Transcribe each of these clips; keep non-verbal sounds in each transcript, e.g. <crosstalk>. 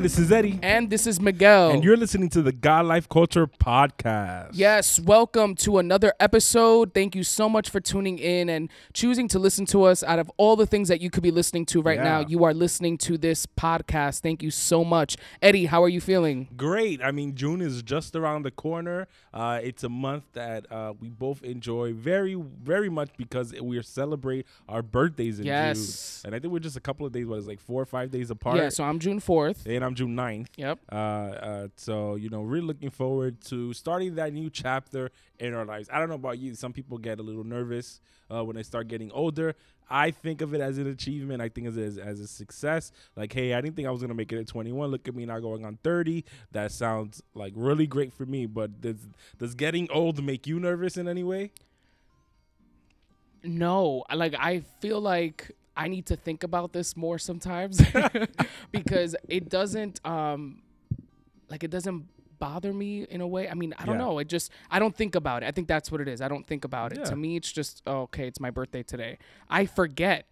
this is Eddie. And this is Miguel. And you're listening to the God Life Culture Podcast. Yes, welcome to another episode. Thank you so much for tuning in and choosing to listen to us. Out of all the things that you could be listening to right now, you are listening to this podcast. Thank you so much. Eddie, how are you feeling? Great. I mean, June is just around the corner. Uh, it's a month that uh, we both enjoy very, very much because we celebrate our birthdays in Yes. June. And I think we're just a couple of days, what is like four or five days apart. Yeah, so I'm June 4th. and I'm June 9th. Yep. Uh, uh, so you know, really looking forward to starting that new chapter in our lives. I don't know about you. Some people get a little nervous uh, when they start getting older. I think of it as an achievement. I think of it as, as a success. Like, hey, I didn't think I was gonna make it at 21. Look at me now going on 30. That sounds like really great for me. But does does getting old make you nervous in any way? No, like I feel like I need to think about this more sometimes <laughs> <laughs> because it doesn't um like it doesn't bother me in a way. I mean, I don't Yeah. know. It just I don't think about it. I think that's what it is. I don't think about it. Yeah. To me it's just oh, okay, it's my birthday today. I forget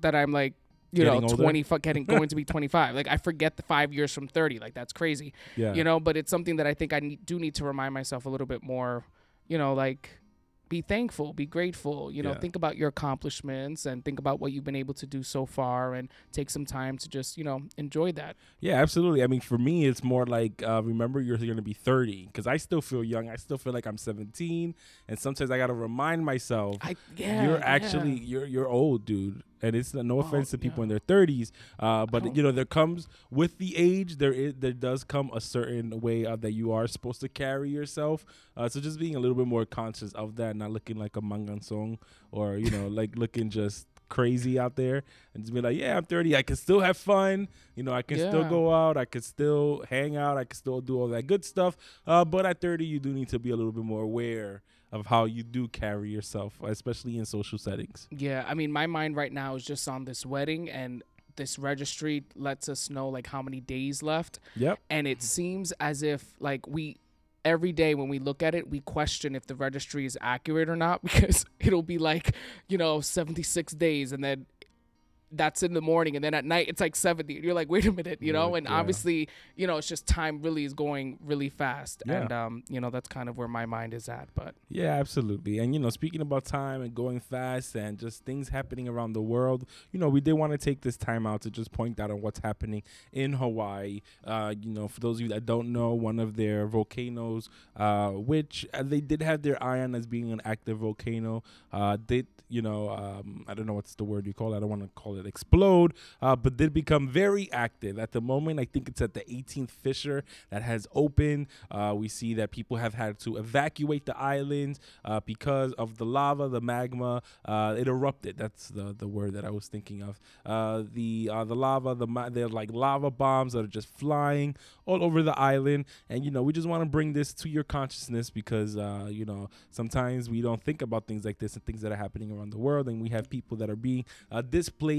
that I'm like you Getting know, older? 20 fu- getting <laughs> going to be 25. Like I forget the 5 years from 30. Like that's crazy. Yeah. You know, but it's something that I think I need, do need to remind myself a little bit more, you know, like be thankful, be grateful, you know, Yeah. think about your accomplishments and think about what you've been able to do so far and take some time to just, you know, enjoy that. Yeah, absolutely. I mean, for me, it's more like uh, remember you're going to be 30 because I still feel young. I still feel like I'm 17, and sometimes I got to remind myself I yeah. you're yeah. actually you're you're old, dude. And it's no offense to people yeah. in their 30s, uh, but you know there comes with the age there is there does come a certain way uh, that you are supposed to carry yourself. Uh, so just being a little bit more conscious of that, not looking like a mangan song or you know like looking just crazy out there and just be like yeah i'm 30 i can still have fun you know i can still go out i can still hang out i can still do all that good stuff uh, but at 30 you do need to be a little bit more aware of how you do carry yourself especially in social settings. Yeah, I mean, my mind right now is just on this wedding and this registry lets us know like how many days left. Yep. And it seems as if like we every day when we look at it we question if the registry is accurate or not <laughs> because it'll be like you know 76 days and then that's in the morning and then at night it's like 70 and you're like wait a minute you know and yeah. obviously you know it's just time really is going really fast Yeah. and um you know that's kind of where my mind is at but Yeah, absolutely. And you know, speaking about time and going fast and just things happening around the world, you know, we did want to take this time out to just point out on what's happening in Hawaii. Uh, you know, for those of you that don't know, one of their volcanoes, uh, which uh, they did have their eye on as being an active volcano, uh, did you know, um, I don't know what's the word you call it. I don't want to call it explode, uh, but did become very active at the moment. I think it's at the 18th fissure that has opened. Uh, we see that people have had to evacuate the island uh, because of the lava, the magma. Uh, it erupted. That's the, the word that I was thinking of. Uh, the uh, the lava, the ma- they're like lava bombs that are just flying all over the island. And you know, we just want to bring this to your consciousness because you know sometimes we don't think about things like this and things that are happening around the world, and we have people that are being uh,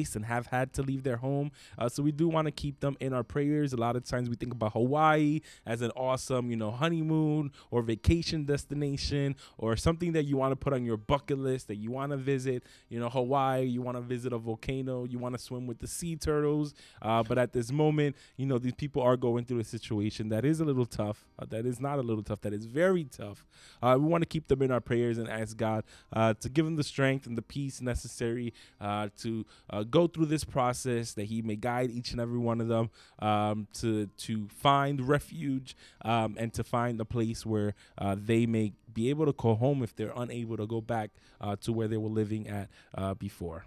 displaced and have had to leave their home. Uh, so we do want to keep them in our prayers. A lot of times we think about Hawaii as an awesome, you know, honeymoon or vacation destination or something that you want to put on your bucket list that you want to visit. You know, Hawaii, you want to visit a volcano, you want to swim with the sea turtles. Uh, but at this moment, you know, these people are going through a situation that is a little tough. Uh, that is not a little tough. That is very tough. Uh, we want to keep them in our prayers and ask God uh, to give them the strength and the peace necessary uh, to uh, go through this process. That He may guide each and every one of them um, to to find refuge um, and to find a place where uh, they may be able to go home if they're unable to go back uh, to where they were living at uh, before.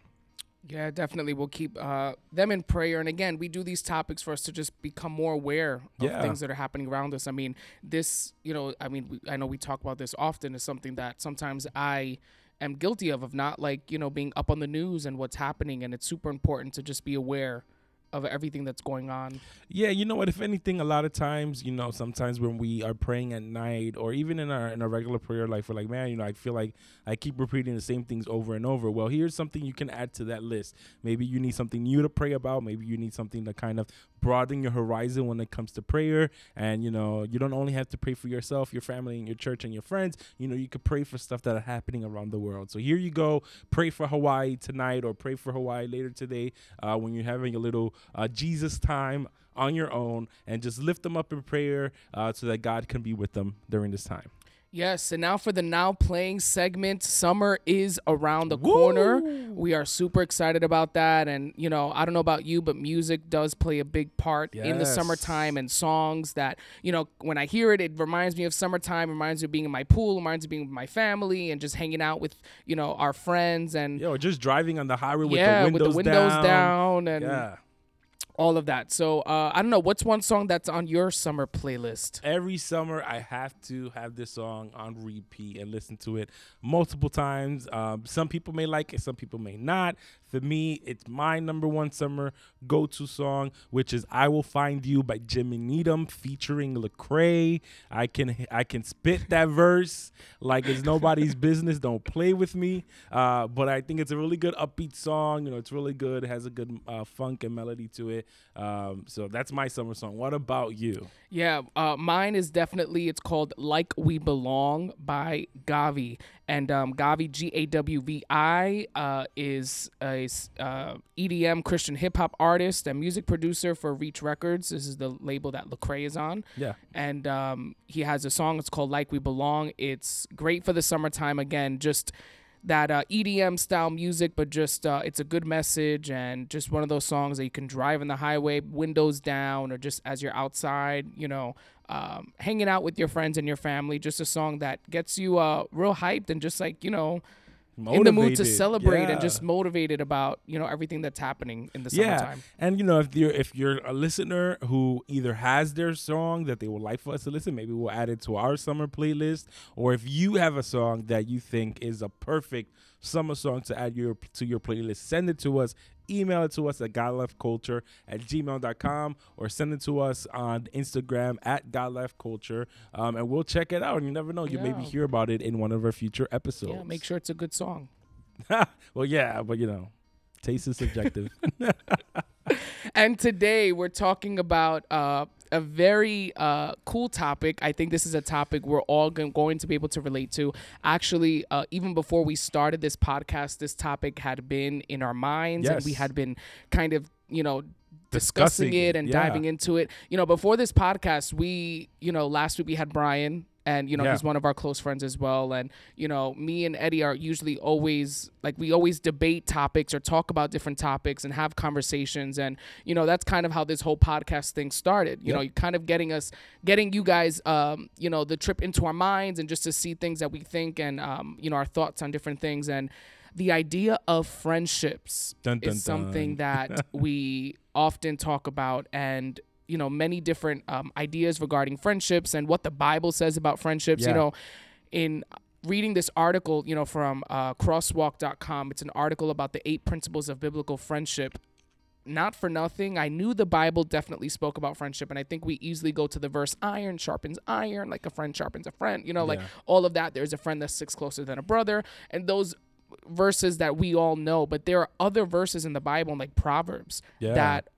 Yeah, definitely. We'll keep uh, them in prayer. And again, we do these topics for us to just become more aware of Yeah. things that are happening around us. I mean, this, you know, I mean, we, I know we talk about this often, is something that sometimes I am guilty of, of not like, you know, being up on the news and what's happening. And it's super important to just be aware of everything that's going on. Yeah, you know what? If anything, a lot of times, you know, sometimes when we are praying at night, or even in our in our regular prayer life, we're like, man, you know, I feel like I keep repeating the same things over and over. Well, here's something you can add to that list. Maybe you need something new to pray about. Maybe you need something to kind of broaden your horizon when it comes to prayer. And you know, you don't only have to pray for yourself, your family, and your church and your friends. You know, you could pray for stuff that are happening around the world. So here you go. Pray for Hawaii tonight, or pray for Hawaii later today uh, when you're having a little uh, Jesus time on your own and just lift them up in prayer uh, so that God can be with them during this time. Yes, and now for the now playing segment. Summer is around the corner. We are super excited about that. And, you know, I don't know about you, but music does play a big part in the summertime and songs that, you know, when I hear it, it reminds me of summertime, reminds me of being in my pool, reminds me of being with my family and just hanging out with, you know, our friends and, Yo, just driving on the highway with yeah, the windows, with the windows down. down, and Yeah. All of that. So uh, I don't know. What's one song that's on your summer playlist? Every summer, I have to have this song on repeat and listen to it multiple times. Um, some people may like it, some people may not. For me, it's my number one summer go-to song, which is "I Will Find You" by Jimmy Needham featuring Lecrae. I can I can spit that <laughs> verse like it's nobody's business. Don't play with me. Uh, but I think it's a really good upbeat song. You know, it's really good. It has a good uh, funk and melody to it. Um, so that's my summer song. What about you? Yeah, uh, mine is definitely it's called "Like We Belong" by GAWVI, and um, GAWVI G A W V I uh, is a uh, EDM Christian hip hop artist and music producer for Reach Records. This is the label that Lecrae is on. Yeah. and um, he has a song. It's called "Like We Belong." It's great for the summertime. Again, just that uh, EDM style music, but just uh, it's a good message and just one of those songs that you can drive in the highway, windows down, or just as you're outside, you know, um, hanging out with your friends and your family. Just a song that gets you uh, real hyped and just like you know in the mood to Motivated. celebrate and just motivated about you know everything that's happening in the yeah summertime. and you know if you're if you're a listener who either has their song that they would like for us to listen maybe we'll add it to our summer playlist or if you have a song that you think is a perfect summer song to add your to your playlist send it to us email it to us at godlifeculture at gmail.com or send it to us on instagram at godlifeculture um, and we'll check it out and you never know you maybe hear about it in one of our future episodes. Yeah, make sure it's a good song. <laughs> well yeah but you know taste is subjective. <laughs> And today we're talking about uh, a very uh, cool topic. I think this is a topic we're all gon- going to be able to relate to. Actually, uh, even before we started this podcast, this topic had been in our minds and we had been kind of, you know, discussing, Discussing it it, and yeah. diving into it. You know, before this podcast, we, you know, last week we had Brian. And you know Yeah. he's one of our close friends as well, and you know me and Eddie are usually always like we always debate topics or talk about different topics and have conversations, and you know that's kind of how this whole podcast thing started. You know, Yep. kind of getting us, getting you guys, um, you know, the trip into our minds and just to see things that we think and um, you know our thoughts on different things and the idea of friendships Dun, dun, is something dun. that <laughs> we often talk about and you know many different um, ideas regarding friendships and what the bible says about friendships you know in reading this article you know from uh, crosswalk.com it's an article about the eight principles of biblical friendship not for nothing i knew the bible definitely spoke about friendship and i think we easily go to the verse iron sharpens iron like a friend sharpens a friend you know like Yeah. all of that there's a friend that sticks closer than a brother and those verses that we all know but there are other verses in the bible like proverbs Yeah. that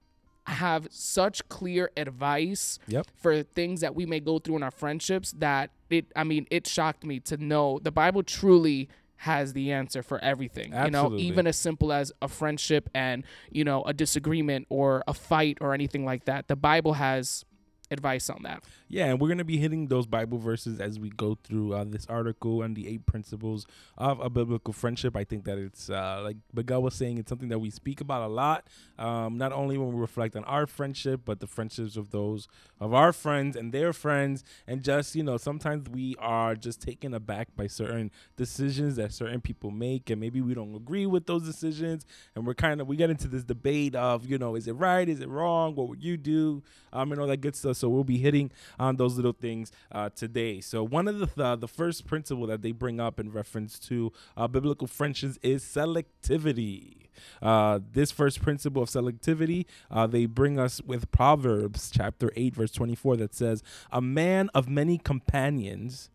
have such clear advice Yep. for things that we may go through in our friendships that it i mean it shocked me to know the bible truly has the answer for everything you know even as simple as a friendship and you know a disagreement or a fight or anything like that the bible has advice on that Yeah, and we're gonna be hitting those Bible verses as we go through uh, this article and the eight principles of a biblical friendship. I think that it's uh, like Miguel was saying, it's something that we speak about a lot. Um, not only when we reflect on our friendship, but the friendships of those of our friends and their friends, and just you know, sometimes we are just taken aback by certain decisions that certain people make, and maybe we don't agree with those decisions, and we're kind of we get into this debate of you know, is it right, is it wrong, what would you do, um, and all that good stuff. So we'll be hitting on those little things uh, today. So one of the th- the first principle that they bring up in reference to uh, biblical friendships is selectivity. Uh, this first principle of selectivity, uh, they bring us with Proverbs chapter eight, verse twenty four, that says, "A man of many companions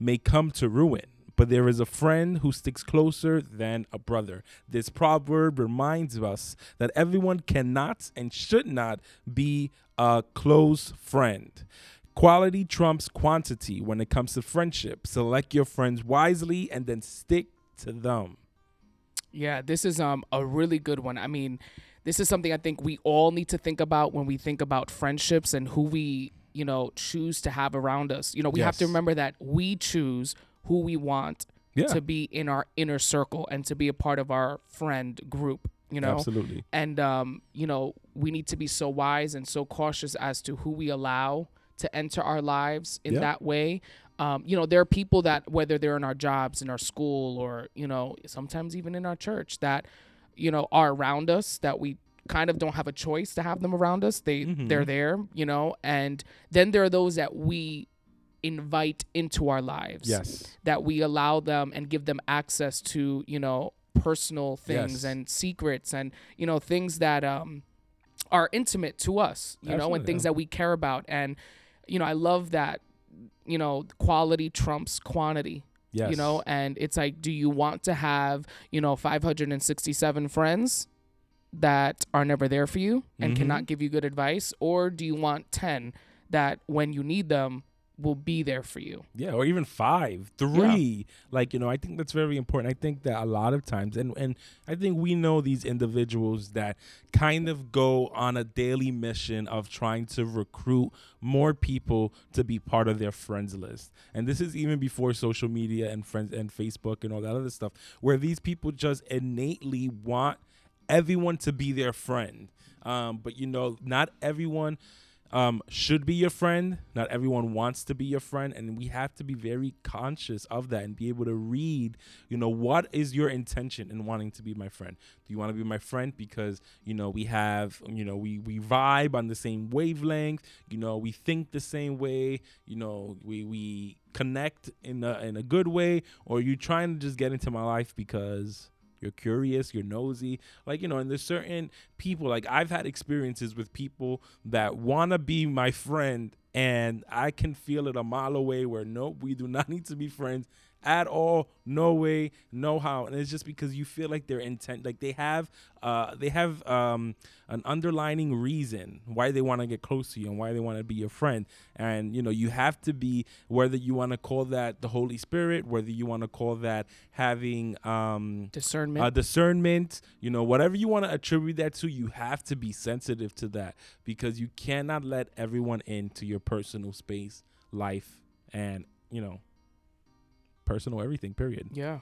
may come to ruin." But there is a friend who sticks closer than a brother. This proverb reminds us that everyone cannot and should not be a close friend. Quality trumps quantity when it comes to friendship. Select your friends wisely and then stick to them. Yeah, this is um a really good one. I mean, this is something I think we all need to think about when we think about friendships and who we, you know, choose to have around us. You know, we have to remember that we choose who we want Yeah. to be in our inner circle and to be a part of our friend group, you know? Absolutely. And um, you know, we need to be so wise and so cautious as to who we allow to enter our lives in Yeah. that way. Um, you know, there are people that whether they're in our jobs, in our school, or you know, sometimes even in our church, that you know are around us that we kind of don't have a choice to have them around us. They Mhm. they're there, you know. And then there are those that we invite into our lives Yes. that we allow them and give them access to you know personal things Yes. and secrets and you know things that um are intimate to us you know and things that we care about and you know i love that you know quality trumps quantity Yes. you know and it's like do you want to have you know 567 friends that are never there for you and Mhm. cannot give you good advice or do you want 10 that when you need them will be there for you Yeah, or even five, three. Like, you know, I think that's very important. I think that a lot of times and and I think we know these individuals that kind of go on a daily mission of trying to recruit more people to be part of their friends list. And this is even before social media and friends and Facebook and all that other stuff where these people just innately want everyone to be their friend. Um, but you know, not everyone um, should be your friend. Not everyone wants to be your friend, and we have to be very conscious of that and be able to read. You know, what is your intention in wanting to be my friend? Do you want to be my friend because you know we have you know we we vibe on the same wavelength? You know, we think the same way. You know, we we connect in a in a good way, or you trying to just get into my life because you're curious, you're nosy. Like, you know, and there's certain people, like I've had experiences with people that want to be my friend, and I can feel it a mile away where, nope, we do not <laughs> need to be friends at all. No way, no how. And it's just because you feel like they're intent, like they have, uh, they have um, an underlining reason why they want to get close to you and why they want to be your friend. And, you know, you have to be, whether you want to call that the Holy Spirit, whether you want to call that having, um, discernment uh, discernment, you know, whatever you want to attribute that to, you have to be sensitive to that because you cannot let everyone into your personal space, life, and, you know, personal everything, period. Yeah.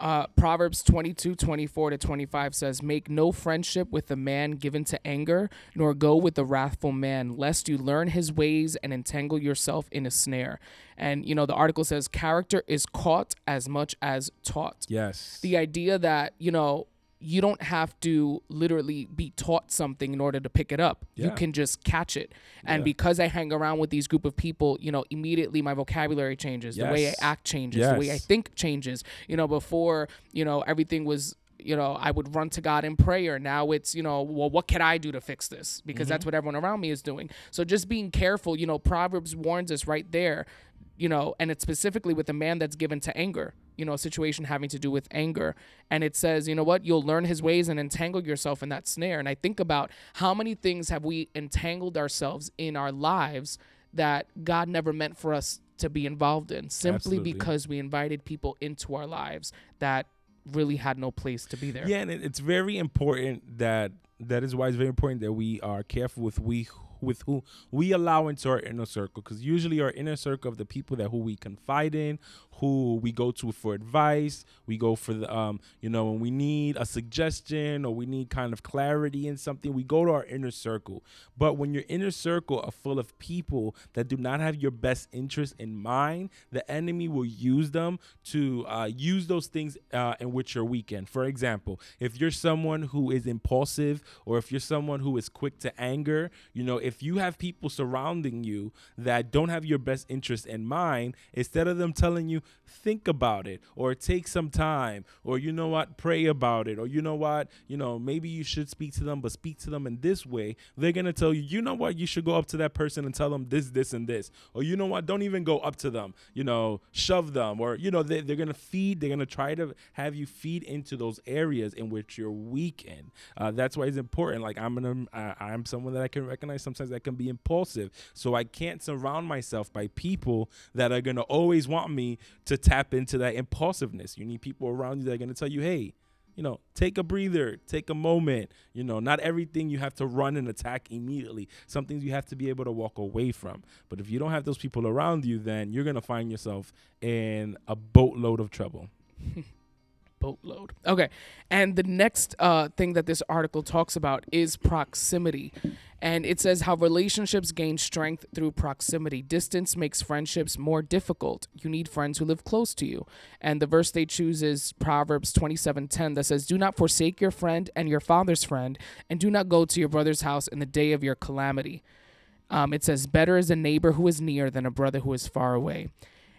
Uh, Proverbs 22, 24 to 25 says, Make no friendship with a man given to anger, nor go with a wrathful man, lest you learn his ways and entangle yourself in a snare. And, you know, the article says, Character is caught as much as taught. Yes. The idea that, you know, you don't have to literally be taught something in order to pick it up. You can just catch it. And Yeah. because I hang around with these group of people, you know, immediately my vocabulary changes, the way I act changes, the way I think changes. You know, before, you know, everything was you know, I would run to God in prayer. Now it's, you know, well, what can I do to fix this? Because that's mm-hmm. what everyone around me is doing. So just being careful, you know, Proverbs warns us right there, you know, and it's specifically with a man that's given to anger, you know, a situation having to do with anger. And it says, you know what, you'll learn his ways and entangle yourself in that snare. And I think about how many things have we entangled ourselves in our lives that God never meant for us to be involved in simply Absolutely. because we invited people into our lives that really had no place to be there. Yeah, and it's very important that that is why it's very important that we are careful with we with who we allow into our inner circle because usually our inner circle of the people that who we confide in who we go to for advice. We go for the um you know when we need a suggestion or we need kind of clarity in something we go to our inner circle. But when your inner circle are full of people that do not have your best interest in mind the enemy will use them to uh, use those things uh, in which you're weak in. For example if you're someone who is impulsive or if you're someone who is quick to anger you know if you have people surrounding you that don't have your best interest in mind instead of them telling you think about it or take some time or you know what pray about it or you know what you know maybe you should speak to them but speak to them in this way. They're going to tell you you know what? You should go up to that person and tell them this this and this. Or you know what? Don't even go up to them. You know shove them. Or you know they, they're going to feed they're going to try to have you feed into those areas in which you're weak in. Uh, that's why it's important. Like i'm gonna i'm someone that i can recognize sometimes that can be impulsive. So i can't surround myself by people that are going to always want me to tap into that impulsiveness you need people around you that are going to tell you hey you know, take a breather, take a moment. You know, not everything you have to run and attack immediately. Some things you have to be able to walk away from. But if you don't have those people around you, then you're gonna find yourself in a boatload of trouble. <laughs> boatload. Okay. And the next uh, thing that this article talks about is proximity. And it says how relationships gain strength through proximity. Distance makes friendships more difficult. You need friends who live close to you. And the verse they choose is Proverbs 27:10 that says, "Do not forsake your friend and your father's friend, and do not go to your brother's house in the day of your calamity." Um, it says, "Better is a neighbor who is near than a brother who is far away."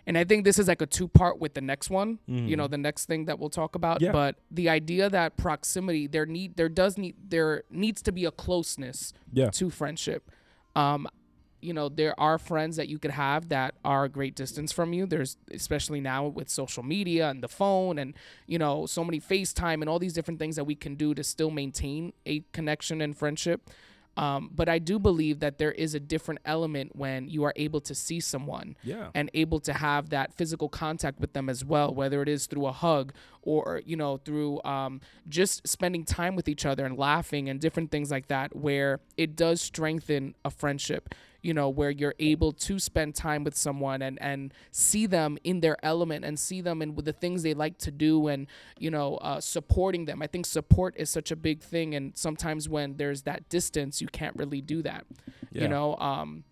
And I think this is like a two part with the next one, you know, the next thing that we'll talk about. Yeah. But the idea that proximity, there need there does need there needs to be a closeness Yeah. to friendship. Um, you know, there are friends that you could have that are a great distance from you. There's especially now with social media and the phone and, you know, so many FaceTime and all these different things that we can do to still maintain a connection and friendship. Um, but I do believe that there is a different element when you are able to see someone Yeah. and able to have that physical contact with them as well, whether it is through a hug or you know through um, just spending time with each other and laughing and different things like that, where it does strengthen a friendship. You know, where you're able to spend time with someone and and see them in their element and see them and with the things they like to do and you know uh, supporting them. I think support is such a big thing, and sometimes when there's that distance, you can't really do that. Yeah. You know. Um,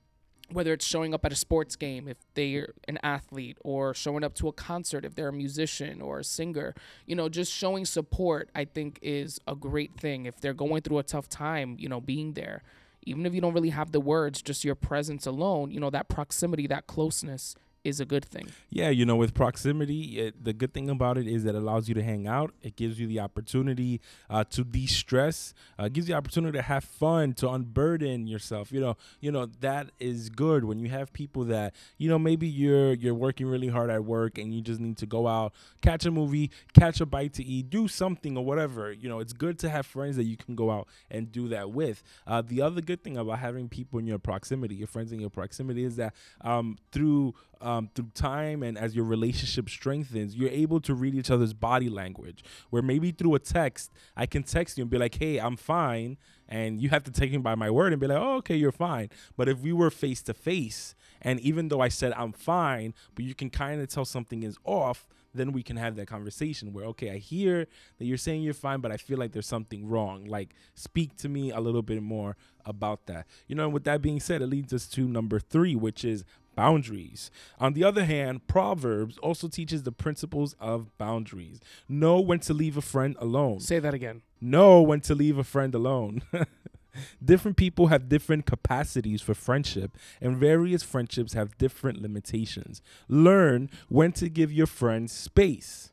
whether it's showing up at a sports game if they're an athlete or showing up to a concert if they're a musician or a singer you know just showing support i think is a great thing if they're going through a tough time you know being there even if you don't really have the words just your presence alone you know that proximity that closeness is a good thing Yeah, you know, with proximity, it, the good thing about it is that it allows you to hang out. It gives you the opportunity uh, to de-stress. Uh, gives you the opportunity to have fun, to unburden yourself. You know, you know that is good when you have people that you know maybe you're you're working really hard at work and you just need to go out, catch a movie, catch a bite to eat, do something or whatever. You know, it's good to have friends that you can go out and do that with. Uh, the other good thing about having people in your proximity, your friends in your proximity, is that um, through um, through time and as your relationship strengthens, you're able to read each other's body language. Where maybe through a text, I can text you and be like, "Hey, I'm fine," and you have to take me by my word and be like, "Oh, okay, you're fine." But if we were face to face, and even though I said I'm fine, but you can kind of tell something is off, then we can have that conversation where, okay, I hear that you're saying you're fine, but I feel like there's something wrong. Like, speak to me a little bit more about that. You know, and with that being said, it leads us to number three, which is boundaries. On the other hand, Proverbs also teaches the principles of boundaries. Know when to leave a friend alone. say that again Know when to leave a friend alone. <laughs> different people have different capacities for friendship, and various friendships have different limitations. Learn when to give your friends space.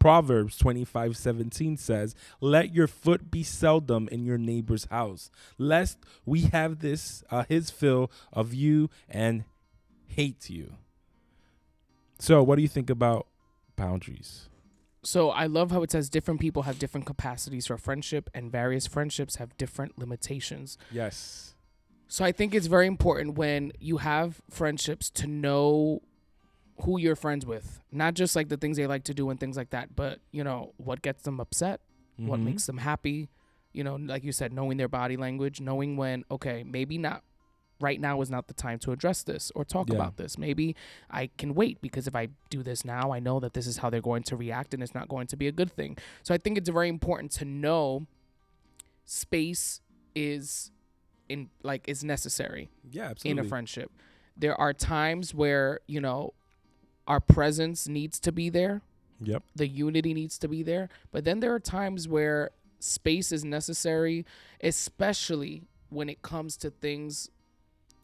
Proverbs 25 17 says, Let your foot be seldom in your neighbor's house, lest we have this, uh, his fill of you and hate you. So, what do you think about boundaries? So I love how it says different people have different capacities for friendship and various friendships have different limitations. Yes. So I think it's very important when you have friendships to know who you're friends with, not just like the things they like to do and things like that, but you know what gets them upset, what Mhm. makes them happy. You know, like you said, knowing their body language, knowing when okay, maybe not right now is not the time to address this or talk Yeah. about this. Maybe I can wait because if I do this now, I know that this is how they're going to react and it's not going to be a good thing. So I think it's very important to know space is in like is necessary Yeah, absolutely. in a friendship. There are times where, you know, our presence needs to be there, Yep. the unity needs to be there, but then there are times where space is necessary, especially when it comes to things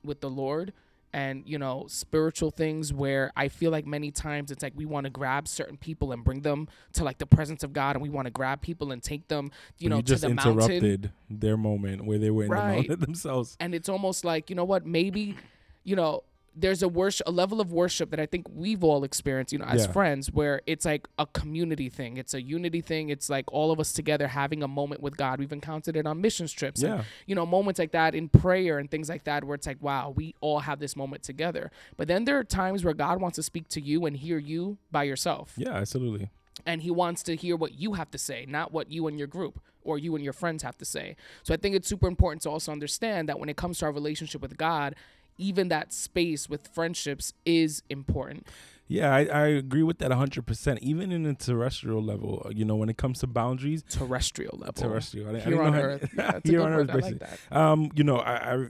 with the Lord and, you know, spiritual things where I feel like many times it's like we want to grab certain people and bring them to like the presence of God and we want to grab people and take them, you know, you to just the interrupted mountain their moment where they were in Right. the mountain <laughs> themselves. and it's almost like you know what maybe you know there's a worship a level of worship that i think we've all experienced you know as Yeah. friends where it's like a community thing it's a unity thing it's like all of us together having a moment with god we've encountered it on missions trips and you know moments like that in prayer and things like that where it's like wow we all have this moment together but then there are times where god wants to speak to you and hear you by yourself Yeah, absolutely. and he wants to hear what you have to say, not what you and your group or you and your friends have to say. So I think it's super important to also understand that when it comes to our relationship with God, even that space with friendships is important. Yeah, I, I agree with that 100%. Even in a terrestrial level, uh, you know, when it comes to boundaries, Terrestrial level. terrestrial. I, I Here didn't on know how- Earth. <laughs> Yeah, here on. Earth, I like that. Um, you know, I, I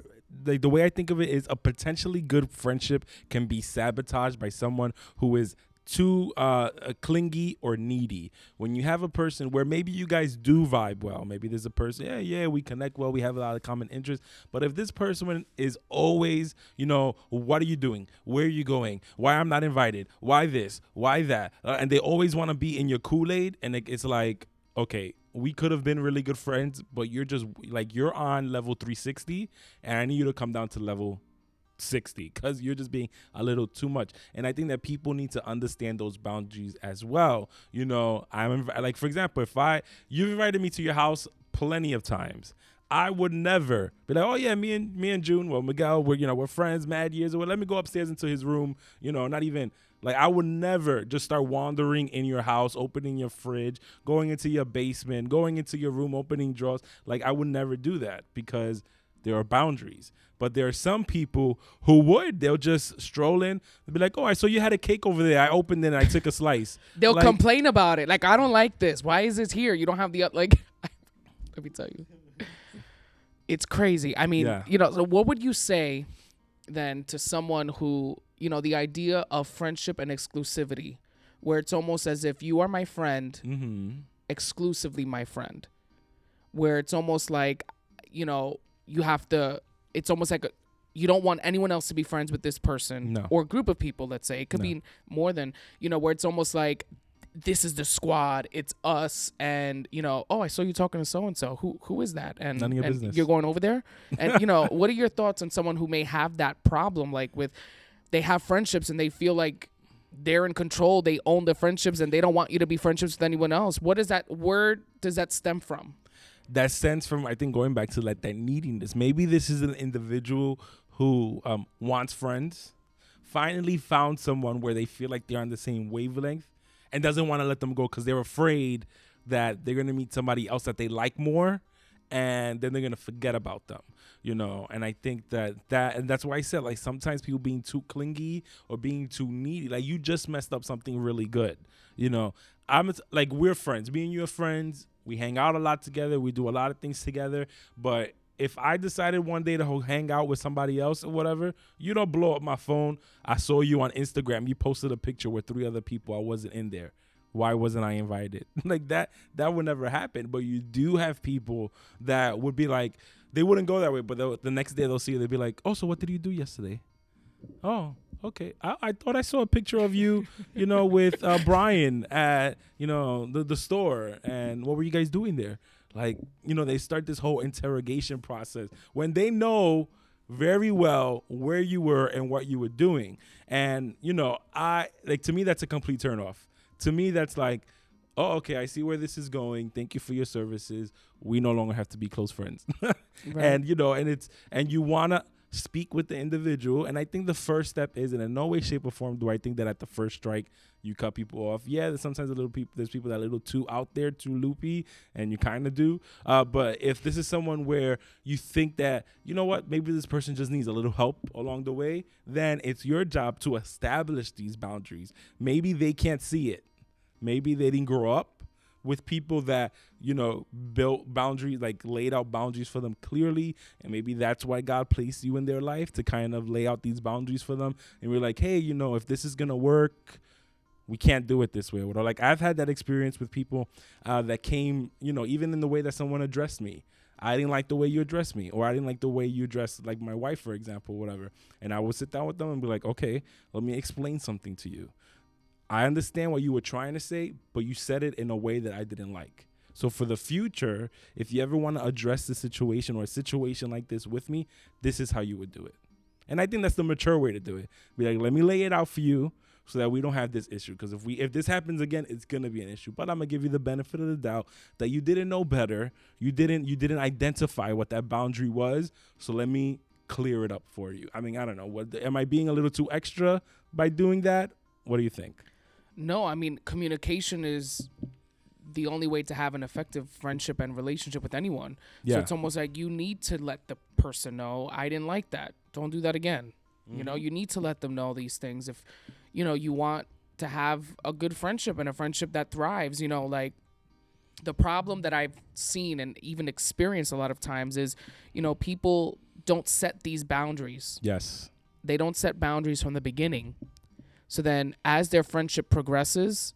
like the way I think of it is a potentially good friendship can be sabotaged by someone who is too uh, clingy or needy. When you have a person where maybe you guys do vibe well, maybe there's a person, yeah, yeah, we connect well, we have a lot of common interests. But if this person is always, you know, what are you doing? Where are you going? Why I'm not invited? Why this? Why that? Uh, and they always want to be in your Kool Aid, and it, it's like, okay, we could have been really good friends, but you're just like you're on level 360, and I need you to come down to level 60 because you're just being a little too much. And I think that people need to understand those boundaries as well. You know, I'm like, for example, if I you've invited me to your house plenty of times. I would never be like, oh yeah, me and me and June, well Miguel, we're you know we're friends, mad years. Well, let me go upstairs into his room. You know, not even like I would never just start wandering in your house, opening your fridge, going into your basement, going into your room, opening drawers. Like I would never do that because there are boundaries. But there are some people who would. They'll just stroll in. They'll be like, "Oh, I saw you had a cake over there. I opened it and I took a slice." <laughs> They'll Like- complain about it. Like, I don't like this. Why is this here? You don't have the oth- <laughs> like. <laughs> let me tell you, it's crazy. I mean, Yeah. you know, so what would you say then to someone who you know the idea of friendship and exclusivity, where it's almost as if you are my friend, Mm-hmm. exclusively my friend, where it's almost like, you know, you have to. It's almost like a, you don't want anyone else to be friends with this person No. or group of people. Let's say it could No. be more than you know, where it's almost like this is the squad. It's us, and you know, oh, I saw you talking to so and so. Who who is that? And, None of your and business. you're going over there. And you know, <laughs> what are your thoughts on someone who may have that problem, like with they have friendships and they feel like they're in control, they own the friendships, and they don't want you to be friendships with anyone else. What is that? Where does that stem from? That sense from I think going back to like that neediness. Maybe this is an individual who um, wants friends, finally found someone where they feel like they're on the same wavelength, and doesn't want to let them go because they're afraid that they're gonna meet somebody else that they like more, and then they're gonna forget about them. You know, and I think that that and that's why I said like sometimes people being too clingy or being too needy, like you just messed up something really good. You know, I'm like we're friends. Me and you are friends. We hang out a lot together. We do a lot of things together. But if I decided one day to hang out with somebody else or whatever, you don't blow up my phone. I saw you on Instagram. You posted a picture with three other people. I wasn't in there. Why wasn't I invited? <laughs> like that that would never happen. But you do have people that would be like they wouldn't go that way, but the next day they'll see you. They'll be like, "Oh, so what did you do yesterday?" Oh, okay. I, I thought I saw a picture of you, you know, with uh, Brian at you know the the store. And what were you guys doing there? Like, you know, they start this whole interrogation process when they know very well where you were and what you were doing. And you know, I like to me that's a complete turnoff. To me, that's like, oh, okay, I see where this is going. Thank you for your services. We no longer have to be close friends. <laughs> and you know and it's and you want to speak with the individual. And i think the first step is and in no way shape or form do i think that at the first strike you cut people off? Yeah there's sometimes a little people there's people that are a little too out there too loopy and you kind of do. Uh, but if this is someone where you think that you know what maybe this person just needs a little help along the way then it's your job to establish these boundaries. Maybe they can't see it. Maybe they didn't grow up with people that you know built boundaries like laid out boundaries for them clearly and maybe that's why god placed you in their life to kind of lay out these boundaries for them and we're like hey you know if this is gonna work we can't do it this way or like i've had that experience with people uh, that came you know even in the way that someone addressed me I didn't like the way you addressed me, or I didn't like the way you addressed, like my wife, for example, whatever. And I would sit down with them and be like, okay, let me explain something to you. I understand what you were trying to say, but you said it in a way that I didn't like. So for the future, if you ever want to address the situation or a situation like this with me, this is how you would do it. And I think that's the mature way to do it. Be like, let me lay it out for you so that we don't have this issue. Because if we if this happens again, it's gonna be an issue. But I'm gonna give you the benefit of the doubt that you didn't know better. You didn't you didn't identify what that boundary was. So let me clear it up for you. I mean, I don't know. What am I being a little too extra by doing that? What do you think? No, I mean communication is the only way to have an effective friendship and relationship with anyone. Yeah. So it's almost like you need to let the person know I didn't like that. Don't do that again. You know, mm-hmm. you need to let them know these things if you know you want to have a good friendship and a friendship that thrives, you know, like the problem that I've seen and even experienced a lot of times is, you know, people don't set these boundaries Yes. they don't set boundaries from the beginning. So then, as their friendship progresses,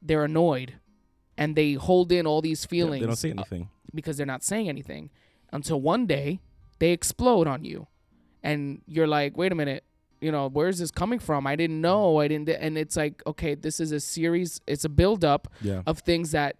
they're annoyed and they hold in all these Yeah, feelings they don't say uh, anything. because they're not saying anything until one day they explode on you. And you're like, wait a minute, you know, where's this coming from? I didn't know. I didn't. And it's like, okay, this is a series, it's a buildup Yeah. of things that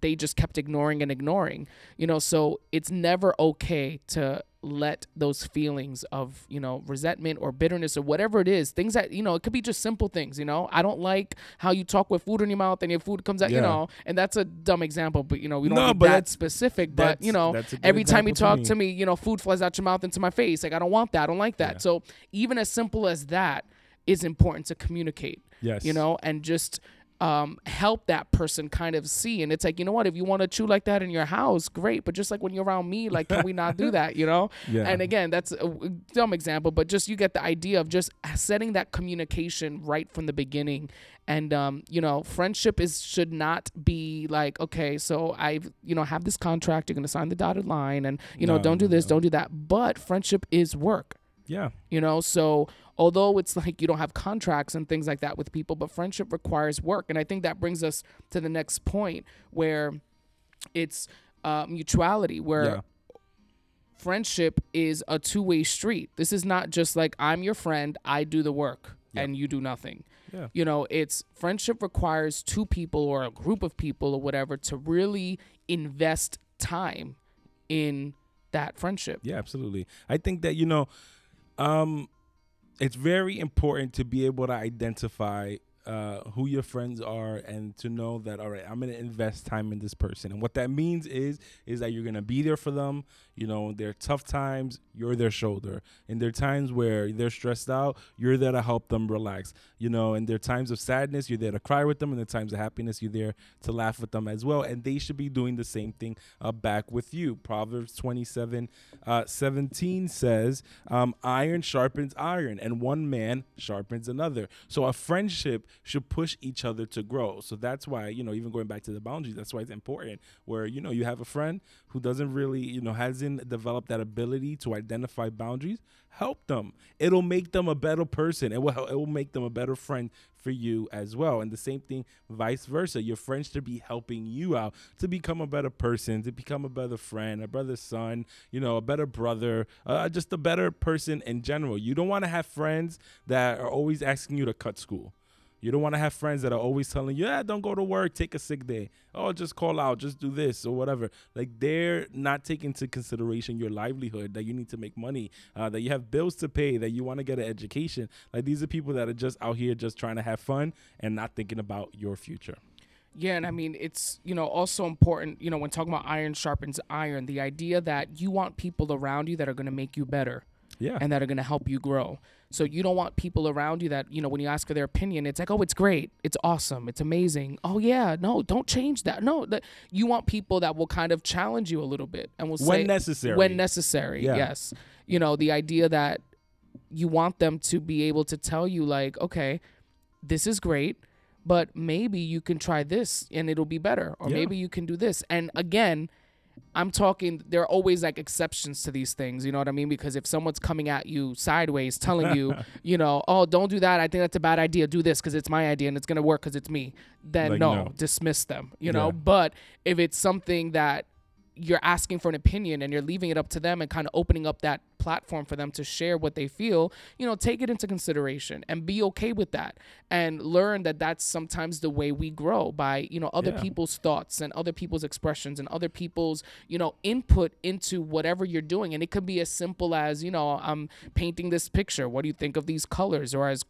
they just kept ignoring and ignoring you know so it's never okay to let those feelings of you know resentment or bitterness or whatever it is things that you know it could be just simple things you know i don't like how you talk with food in your mouth and your food comes out you know and that's a dumb example but you know we don't No, to but that specific but you know that's a good every time you talk to to me. me you know food flies out your mouth into my face like i don't want that i don't like that Yeah. so even as simple as that is important to communicate Yes. you know, and just um, help that person kind of see. And it's like, you know what, if you want to chew like that in your house, great. But just like when you're around me, like, can we not do <laughs> that, you know? Yeah. And again, that's a dumb example, but just you get the idea of just setting that communication right from the beginning. And um, you know, friendship is should not be like, okay, so I, you know, have this contract. You're gonna sign the dotted line, and you know, No, don't do this, no. don't do that. But friendship is work Yeah. you know so although it's like you don't have contracts and things like that with people but friendship requires work and i think that brings us to the next point where it's uh, mutuality where Yeah. friendship is a two-way street this is not just like i'm your friend i do the work and you do nothing Yeah. you know it's friendship requires two people or a group of people or whatever to really invest time in that friendship Yeah, absolutely. I think that you know, um, it's very important to be able to identify uh, who your friends are and to know that all right, I'm gonna invest time in this person, and what that means is is that you're gonna be there for them. You know, their tough times, you're their shoulder. In their times where they're stressed out, you're there to help them relax. You know, in their times of sadness, you're there to cry with them. In the times of happiness, you're there to laugh with them as well. And they should be doing the same thing uh, back with you. Proverbs 27 uh, 17 says, um, Iron sharpens iron, and one man sharpens another. So a friendship should push each other to grow. So that's why, you know, even going back to the boundaries, that's why it's important where, you know, you have a friend who doesn't really, you know, hasn't developed that ability to identify boundaries. Help them. It'll make them a better person. It will, it will make them a better friend for you as well. And the same thing, vice versa. Your friends should be helping you out to become a better person, to become a better friend, a better son, you know, a better brother, uh, just a better person in general. You don't want to have friends that are always asking you to cut school. You don't want to have friends that are always telling you, yeah, don't go to work, take a sick day. Oh, just call out, just do this or whatever. Like they're not taking into consideration your livelihood, that you need to make money, uh, that you have bills to pay, that you want to get an education. Like these are people that are just out here just trying to have fun and not thinking about your future. Yeah, and I mean it's you know also important you know when talking about iron sharpens iron, the idea that you want people around you that are going to make you better Yeah. and that are going to help you grow. So you don't want people around you that you know when you ask for their opinion, it's like oh it's great, it's awesome, it's amazing. Oh yeah, no, don't change that. No, that you want people that will kind of challenge you a little bit and will say when necessary. when necessary. Yeah. Yes, you know the idea that you want them to be able to tell you like okay, this is great but maybe you can try this and it'll be better or Yeah. maybe you can do this and again i'm talking there are always like exceptions to these things you know what i mean? Because if someone's coming at you sideways telling you <laughs> you know oh don't do that. I think that's a bad idea. Do this because it's my idea and it's going to work because it's me then Like, no, no. dismiss them you know? But if it's something that you're asking for an opinion and you're leaving it up to them and kind of opening up that platform for them to share what they feel, you know, take it into consideration and be okay with that and learn that that's sometimes the way we grow by, you know, other Yeah. people's thoughts and other people's expressions and other people's, you know, input into whatever you're doing. And it could be as simple as, you know, I'm painting this picture. What do you think of these colors? Or as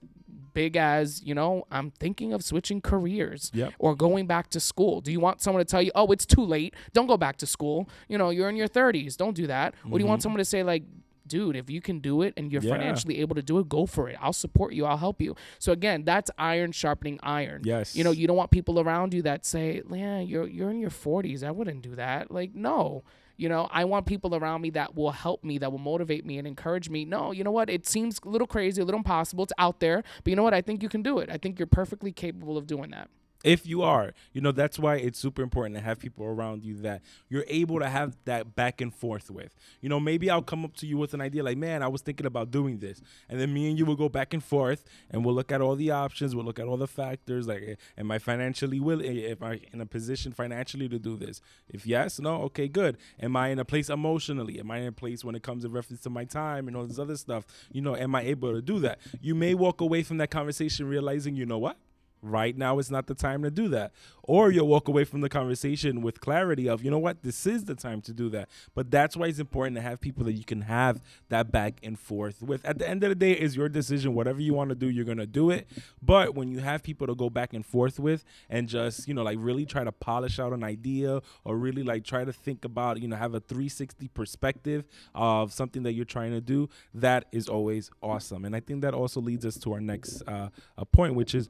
big as, you know, I'm thinking of switching careers Yep. or going back to school. Do you want someone to tell you, "Oh, it's too late. Don't go back to school." You know, you're in your 30s. Don't do that. Or do you Mm-hmm. want someone to say like dude, if you can do it and you're Yeah. financially able to do it, go for it. I'll support you. I'll help you. So again, that's iron sharpening iron. Yes. You know, you don't want people around you that say, "Yeah, you're you're in your 40s. I wouldn't do that." Like, no. You know, I want people around me that will help me, that will motivate me and encourage me. No, you know what? It seems a little crazy, a little impossible. It's out there, but you know what? I think you can do it. I think you're perfectly capable of doing that. If you are you know that's why it's super important to have people around you that you're able to have that back and forth with. You know maybe i'll come up to you with an idea like man i was thinking about doing this. And then me and you will go back and forth and we'll look at all the options we'll look at all the factors like eh, am i financially willing if i in a position financially to do this? If yes no okay good. Am i in a place emotionally? Am i in a place when it comes in reference to my time and all this other stuff? You know am i able to do that? You may walk away from that conversation realizing you know what right now is not the time to do that. Or you'll walk away from the conversation with clarity of you know what this is the time to do that. But that's why it's important to have people that you can have that back and forth with. At the end of the day is your decision. Whatever you want to do you're going to do it. But when you have people to go back and forth with and just you know like really try to polish out an idea or really like try to think about you know have a 360 perspective of something that you're trying to do that is always awesome. And i think that also leads us to our next uh, point which is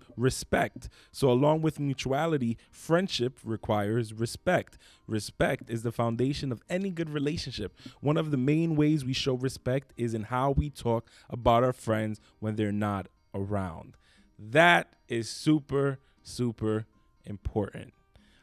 respect. So along with mutuality friendship requires respect. Respect is the foundation of any good relationship. One of the main ways we show respect is in how we talk about our friends when they're not around. That is super super important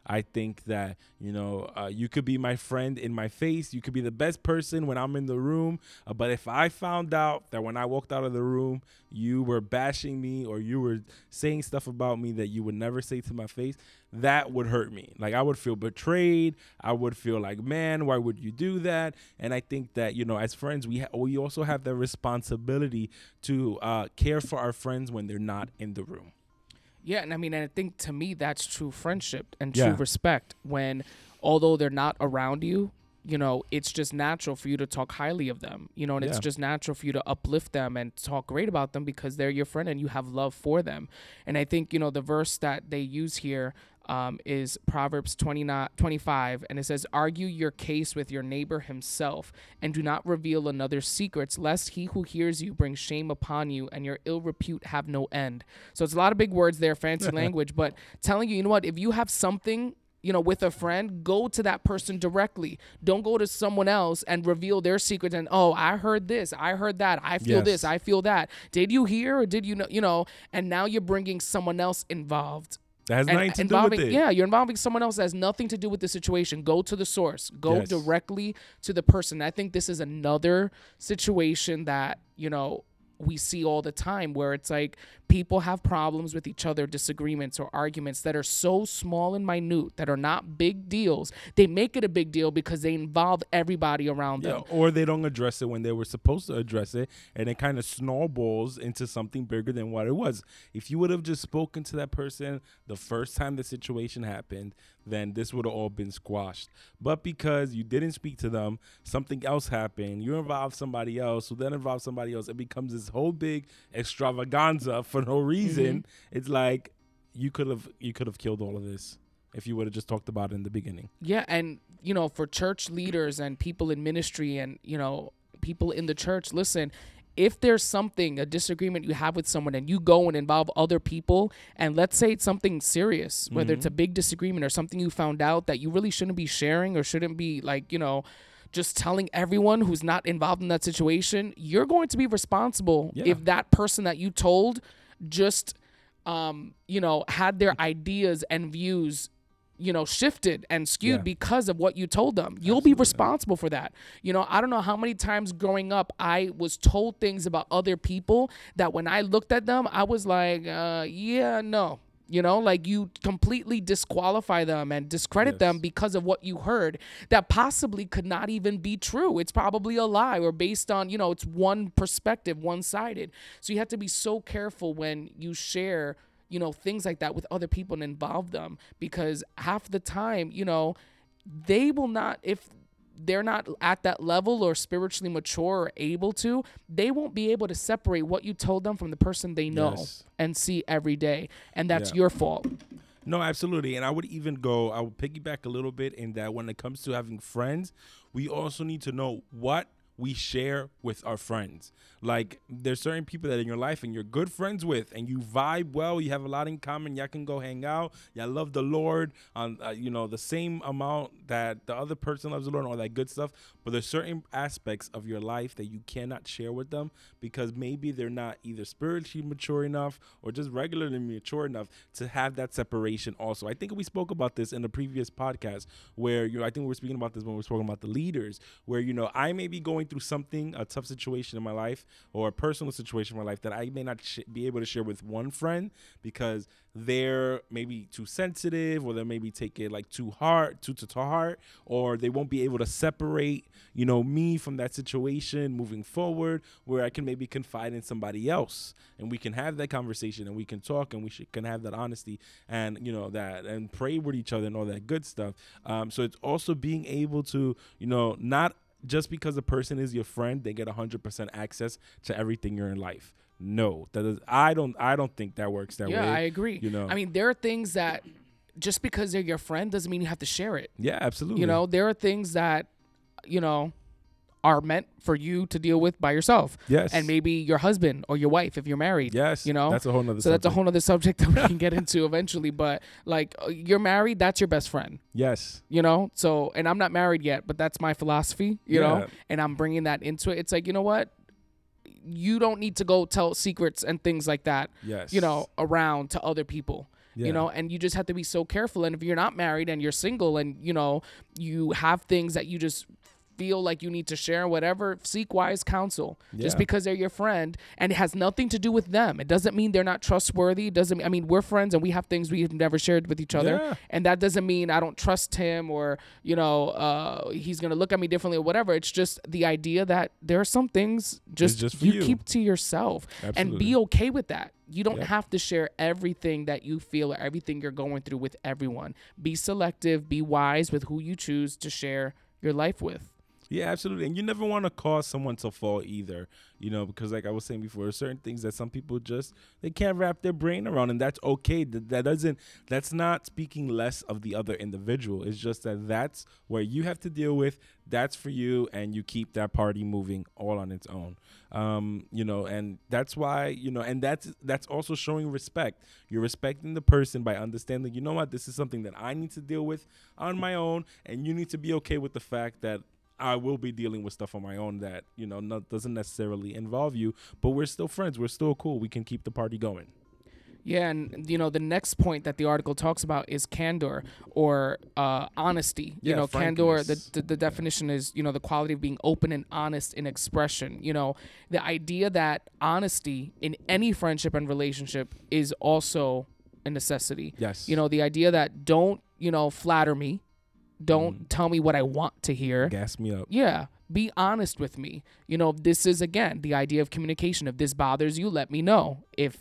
I think that you know uh, you could be my friend in my face. You could be the best person when I'm in the room. Uh, but if I found out that when I walked out of the room, you were bashing me or you were saying stuff about me that you would never say to my face, that would hurt me. Like I would feel betrayed. I would feel like, man, why would you do that? And I think that you know, as friends, we ha- we also have the responsibility to uh, care for our friends when they're not in the room. Yeah, and I mean, and I think to me that's true friendship and true Yeah. respect. When although they're not around you, you know, it's just natural for you to talk highly of them. You know, and it's just natural for you to uplift them and talk great about them because they're your friend and you have love for them. And I think you know the verse that they use here um, is Proverbs 29, 25, and it says, Argue your case with your neighbor himself, and do not reveal another's secrets, lest he who hears you bring shame upon you, and your ill repute have no end. So it's a lot of big words there, fancy <laughs> language, but telling you, you know what, if you have something you know, with a friend, go to that person directly. Don't go to someone else and reveal their secrets and oh, I heard this, I heard that, I feel Yes. this, I feel that. Did you hear or did you know? You know, and now you're bringing someone else involved That has and nothing to do with it. yeah you're involving someone else that has nothing to do with the situation go to the source go Yes. directly to the person i think this is another situation that you know we see all the time where it's like people have problems with each other disagreements or arguments that are so small and minute that are not big deals they make it a big deal because they involve everybody around Yeah, them or they don't address it when they were supposed to address it, and it kind of snowballs into something bigger than what it was. If you would have just spoken to that person the first time the situation happened, then this would have all been squashed. But because you didn't speak to them, something else happened. You involved somebody else, who then involved somebody else. It becomes this whole big extravaganza for no reason. Mm-hmm. It's like you could have you could have killed all of this if you would have just talked about it in the beginning. Yeah, and you know, for church leaders and people in ministry and you know, people in the church, listen, if there's something, a disagreement you have with someone and you go and involve other people and let's say it's something serious, whether it's a big disagreement or something you found out that you really shouldn't be sharing or shouldn't be like, you know, just telling everyone who's not involved in that situation, you're going to be responsible Yeah. if that person that you told just um, you know, had their ideas and views, you know, shifted and skewed Yeah. because of what you told them. You'll be responsible for that. You know, I don't know how many times growing up I was told things about other people that when I looked at them, I was like, uh, yeah, no. You know, like you completely disqualify them and discredit them because of what you heard that possibly could not even be true. It's probably a lie or based on, you know, it's one perspective, one sided. So you have to be so careful when you share, you know, things like that with other people and involve them because half the time, you know, they will not, if they're not at that level or spiritually mature or able to, they won't be able to separate what you told them from the person they know Yes. and see every day. And that's Yeah. your fault. No, absolutely. And I would even go, I would piggyback a little bit in that when it comes to having friends, we also need to know what we share with our friends. Like there's certain people that in your life and you're good friends with, and you vibe well. You have a lot in common. Y'all can go hang out. Y'all love the Lord on uh, you know the same amount that the other person loves the Lord and all that good stuff. But there's certain aspects of your life that you cannot share with them because maybe they're not either spiritually mature enough or just regularly mature enough to have that separation. Also, I think we spoke about this in the previous podcast where you know I think we were speaking about this when we were talking about the leaders, where you know I may be going through something a tough situation in my life or a personal situation in my life that I may not sh- be able to share with one friend because they're maybe too sensitive or they maybe take it like too hard, too to heart, or they won't be able to separate, you know, me from that situation moving forward where I can maybe confide in somebody else and we can have that conversation and we can talk and we should, can have that honesty and, you know, that and pray with each other and all that good stuff. Um, so it's also being able to, you know, not just because a person is your friend, they get 100% access to everything you're in life. No, that is. I don't. I don't think that works that yeah, way. Yeah, I agree. You know. I mean, there are things that just because they're your friend doesn't mean you have to share it. yeah, absolutely. You know, there are things that you know are meant for you to deal with by yourself. Yes. And maybe your husband or your wife if you're married. Yes. You know? That's a whole nother. So that's a whole other subject that we can get <laughs> into eventually. But like uh, you're married, that's your best friend. Yes. You know? So and I'm not married yet, but that's my philosophy, you Yeah. know? And I'm bringing that into it. It's like, you know what? You don't need to go tell secrets and things like that, Yes. you know, around to other people. Yeah. You know, and you just have to be so careful. And if you're not married and you're single and, you know, you have things that you just feel like you need to share, whatever, seek wise counsel. Just because they're your friend and it has nothing to do with them. It doesn't mean they're not trustworthy. It doesn't mean, I mean we're friends and we have things we've never shared with each other. Yeah. And that doesn't mean I don't trust him or, you know, uh, he's gonna look at me differently or whatever. It's just the idea that there are some things just, just you, you. keep to yourself and be okay with that. You don't Yep. have to share everything that you feel or everything you're going through with everyone. Be selective, be wise with who you choose to share your life with. Yeah, absolutely. And you never want to cause someone to fall either, you know, because like I was saying before, certain things that some people just they can't wrap their brain around and that's okay. That, that doesn't that's not speaking less of the other individual. It's just that that's where you have to deal with. That's for you and you keep that party moving all on its own. Um, you know, and that's why, you know, and that's that's also showing respect. You're respecting the person by understanding, you know what, this is something that I need to deal with on my own and you need to be okay with the fact that I will be dealing with stuff on my own that you know not, doesn't necessarily involve you, but we're still friends. We're still cool. We can keep the party going. Yeah, and you know the next point that the article talks about is candor or uh, honesty. you Yeah, know, candor. The, the the definition is you know the quality of being open and honest in expression. You know, the idea that honesty in any friendship and relationship is also a necessity. Yes. You know, the idea that don't you know flatter me, don't mm-hmm. tell me what I want to hear. gas me up. Yeah. Be honest with me. You know, this is again the idea of communication. If this bothers you, let me know. If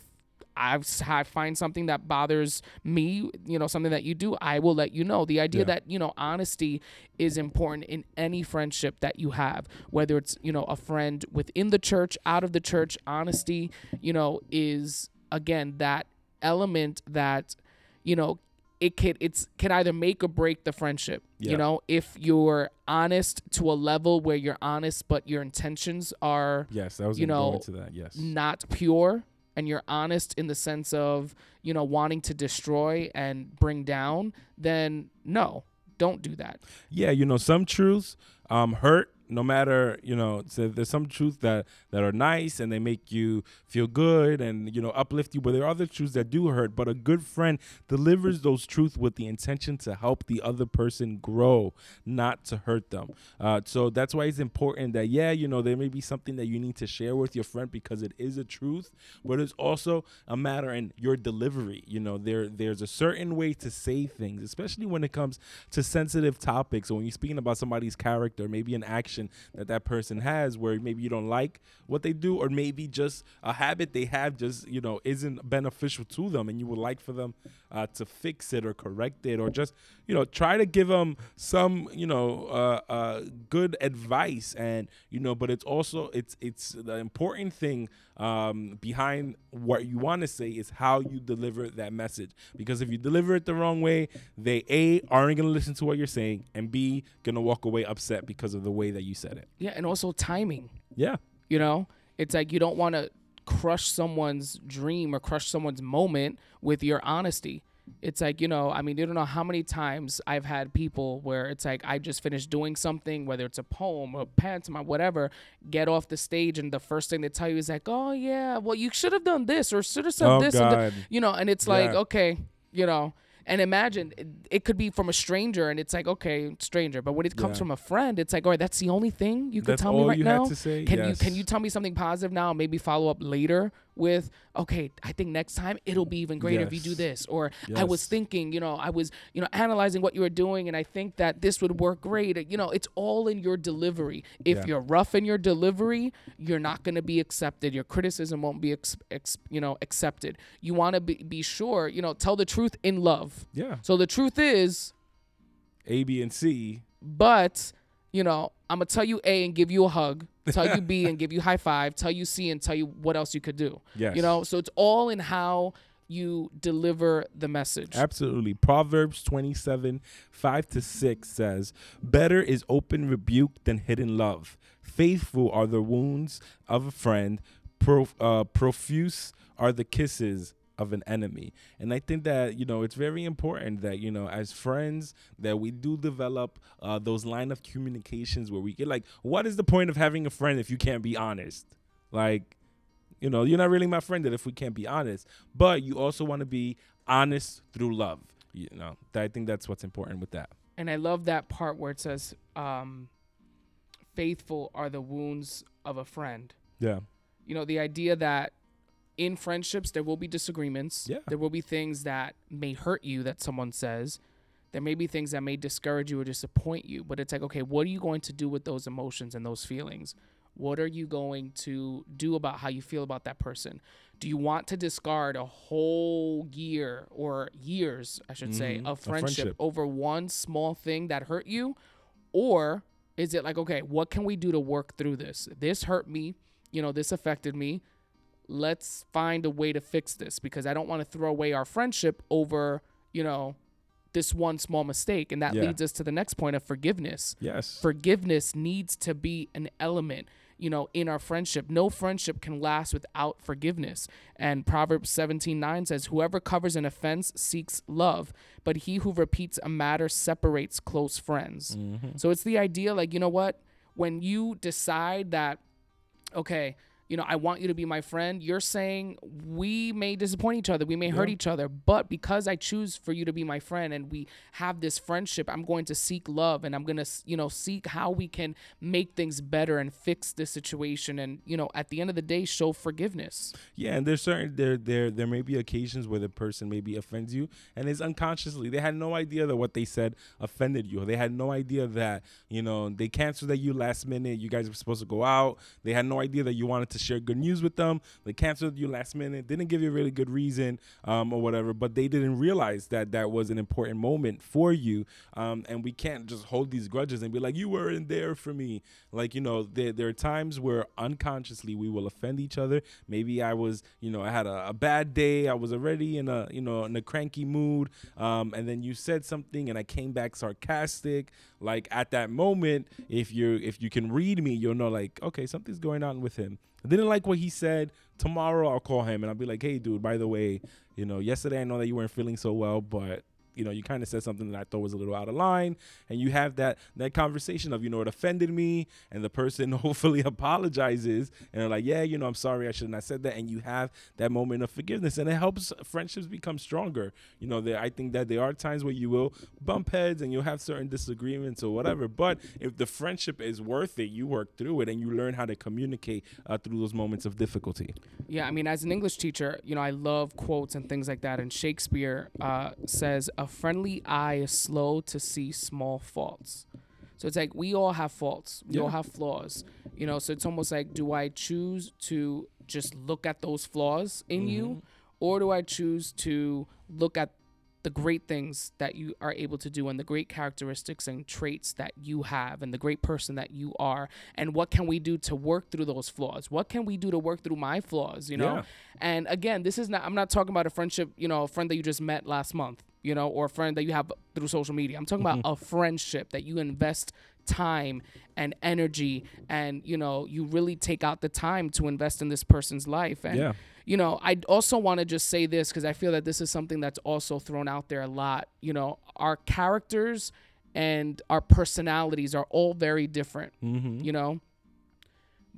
I find something that bothers me, you know, something that you do, I will let you know. The idea Yeah. that, you know, honesty is important in any friendship that you have, whether it's, you know, a friend within the church, out of the church, honesty, you know, is again that element that, you know, it can it's can either make or break the friendship. Yeah. You know, if you're honest to a level where you're honest but your intentions are Yes, that was you know, into that. Yes. not pure and you're honest in the sense of, you know, wanting to destroy and bring down, then no, don't do that. yeah, you know, some truths um, hurt. No matter, you know, so there's some truths that that are nice and they make you feel good and you know uplift you, but there are other truths that do hurt. But a good friend delivers those truths with the intention to help the other person grow, not to hurt them. Uh, so that's why it's important that yeah, you know, there may be something that you need to share with your friend because it is a truth, but it's also a matter in your delivery. You know, there there's a certain way to say things, especially when it comes to sensitive topics or when you're speaking about somebody's character, maybe an action that that person has where maybe you don't like what they do or maybe just a habit they have just you know isn't beneficial to them and you would like for them uh, to fix it or correct it or just you know try to give them some you know uh, uh, good advice and you know but it's also it's it's the important thing um, behind what you want to say is how you deliver that message because if you deliver it the wrong way they a aren't going to listen to what you're saying and b going to walk away upset because of the way that you said it. Yeah, and also timing. Yeah. You know, it's like you don't want to crush someone's dream or crush someone's moment with your honesty. It's like, you know, I mean, you don't know how many times I've had people where it's like I just finished doing something, whether it's a poem or pantomime, whatever, get off the stage and the first thing they tell you is like, oh, yeah, well, you should have done this or should have said Oh, this. and the-" God. you know, and it's like, Yeah. okay, you know, and imagine it, it could be from a stranger and it's like, okay, stranger. But when it comes Yeah. from a friend, it's like, all right, that's the only thing you could That's tell me right now. to say? Can you can you tell me something positive now? Maybe follow up later with, okay, I think next time it'll be even greater if you do this. Or I was thinking, you know, I was, you know, analyzing what you were doing, and I think that this would work great. You know, it's all in your delivery. If Yeah. you're rough in your delivery, you're not going to be accepted. Your criticism won't be, ex- ex- you know, accepted. You want to be, be sure, you know, tell the truth in love. Yeah. So the truth is, A, B, and C. but you know, I'm gonna tell you A and give you a hug, tell you <laughs> B and give you high five, tell you C and tell you what else you could do. Yes. You know, so it's all in how you deliver the message. Absolutely. Proverbs 27, 5 to 6 says, Better is open rebuke than hidden love. Faithful are the wounds of a friend, prof- uh, profuse are the kisses of an enemy. And I think that, you know, it's very important that, you know, as friends, that we do develop uh, those line of communications where we get like, what is the point of having a friend if you can't be honest? Like, you know, you're not really my friend if we can't be honest. But you also want to be honest through love. You know, I think that's what's important with that. And I love that part where it says, um, faithful are the wounds of a friend. Yeah. You know, the idea that in friendships there will be disagreements. Yeah. There will be things that may hurt you that someone says. There may be things that may discourage you or disappoint you, but it's like, okay, what are you going to do with those emotions and those feelings? What are you going to do about how you feel about that person? Do you want to discard a whole year or years, I should say, Mhm. of friendship, friendship. over one small thing that hurt you? Or is it like, okay, what can we do to work through this? This hurt me, you know, this affected me. Let's find a way to fix this because I don't want to throw away our friendship over, you know, this one small mistake. And that Yeah. leads us to the next point of forgiveness Yes. forgiveness needs to be an element you know in our friendship no friendship can last without forgiveness and proverbs 17 9 says whoever covers an offense seeks love but he who repeats a matter separates close friends Mm-hmm. so it's the idea like you know what when you decide that okay you know i want you to be my friend you're saying we may disappoint each other we may hurt each other but because i choose for you to be my friend and we have this friendship i'm going to seek love and i'm going to you know seek how we can make things better and fix this situation and you know at the end of the day show forgiveness Yeah, and there's certain there there there may be occasions where the person maybe offends you, and it's unconsciously they had no idea that what they said offended you. They had no idea that you know they canceled at you last minute. You guys were supposed to go out. They had no idea that you wanted to share good news with them. They canceled you last minute. Didn't give you a really good reason um, or whatever, but they didn't realize that that was an important moment for you. Um, and we can't just hold these grudges and be like, you weren't there for me. Like you know, there there are times where unconsciously we will offend each other. Maybe I was, you know, I had a, a bad day. I was already in a, you know, in a cranky mood. Um, and then you said something, and I came back sarcastic. Like at that moment, if you if you can read me, you'll know like, okay, something's going on with him. I didn't like what he said. Tomorrow I'll call him and I'll be like, hey, dude, by the way, you know, yesterday I know that you weren't feeling so well, but you know, you kind of said something that I thought was a little out of line, and you have that that conversation of, you know, it offended me, and the person <laughs> hopefully apologizes, and they're like, yeah, you know, I'm sorry, I shouldn't have said that, and you have that moment of forgiveness, and it helps friendships become stronger. You know, there, I think that there are times where you will bump heads and you'll have certain disagreements or whatever, but if the friendship is worth it, you work through it, and you learn how to communicate uh, through those moments of difficulty. Yeah, I mean, as an English teacher, you know, I love quotes and things like that. And Shakespeare uh, says, "A friendly eye is slow to see small faults." So it's like we all have faults. We all have flaws. You know, so it's almost like, do I choose to just look at those flaws in you, mm-hmm. or do I choose to look at the great things that you are able to do and the great characteristics and traits that you have and the great person that you are and what can we do to work through those flaws what can we do to work through my flaws you know Yeah. and again this is not i'm not talking about a friendship you know a friend that you just met last month you know, or a friend that you have through social media. I'm talking about a friendship that you invest time and energy and you know you really take out the time to invest in this person's life and Yeah. you know i also want to just say this because i feel that this is something that's also thrown out there a lot you know our characters and our personalities are all very different Mm-hmm. you know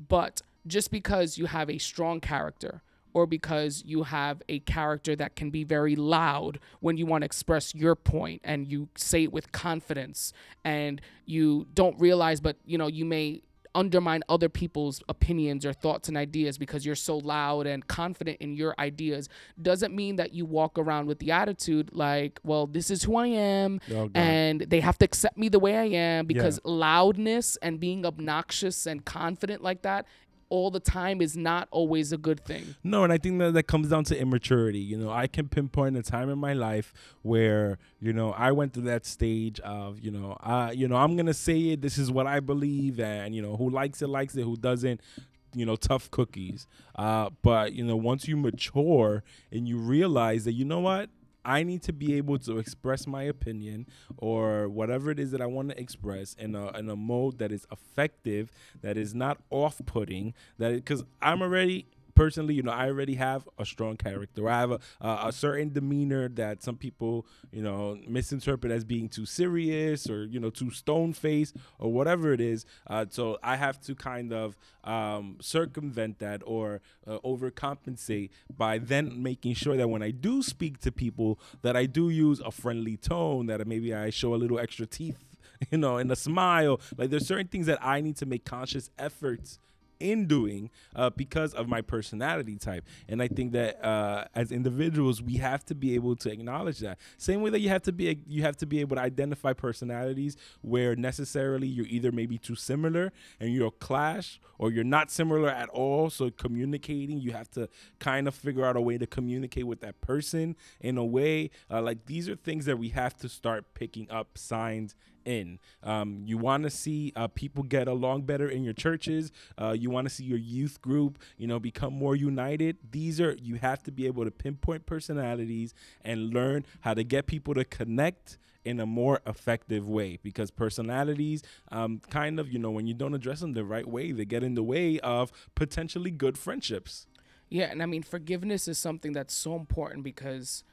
but just because you have a strong character or because you have a character that can be very loud when you want to express your point and you say it with confidence and you don't realize but you know you may undermine other people's opinions or thoughts and ideas because you're so loud and confident in your ideas doesn't mean that you walk around with the attitude like well this is who I am Oh, and they have to accept me the way I am because loudness and being obnoxious and confident like that all the time is not always a good thing. No, and I think that that comes down to immaturity. You know, I can pinpoint a time in my life where you know I went through that stage of you know, uh, you know, I'm gonna say it. This is what I believe, and you know, who likes it likes it, who doesn't. You know, tough cookies. Uh, but you know, once you mature and you realize that you know what, I need to be able to express my opinion or whatever it is that I want to express in a in a mode that is effective, that is not off-putting, that because I'm already personally, you know, I already have a strong character. I have a, a, certain demeanor that some people, you know, misinterpret as being too serious or you know too stone faced or whatever it is. Uh, so I have to kind of um, circumvent that or uh, overcompensate by then making sure that when I do speak to people, that I do use a friendly tone, that maybe I show a little extra teeth, <laughs> you know, and a smile. Like there's certain things that I need to make conscious efforts in doing uh, because of my personality type. And i think that uh, as individuals we have to be able to acknowledge that. Same way that you have to be you have to be able to identify personalities where necessarily you're either maybe too similar and you're clash or you're not similar at all. So communicating you have to kind of figure out a way to communicate with that person in a way. Uh, like these are things that we have to start picking up signs in. Um, you want to see uh, people get along better in your churches. Uh, you want to see your youth group, you know, become more united. These are you have to be able to pinpoint personalities and learn how to get people to connect in a more effective way because personalities um, kind of you know when you don't address them the right way they get in the way of potentially good friendships Yeah, and I mean forgiveness is something that's so important because,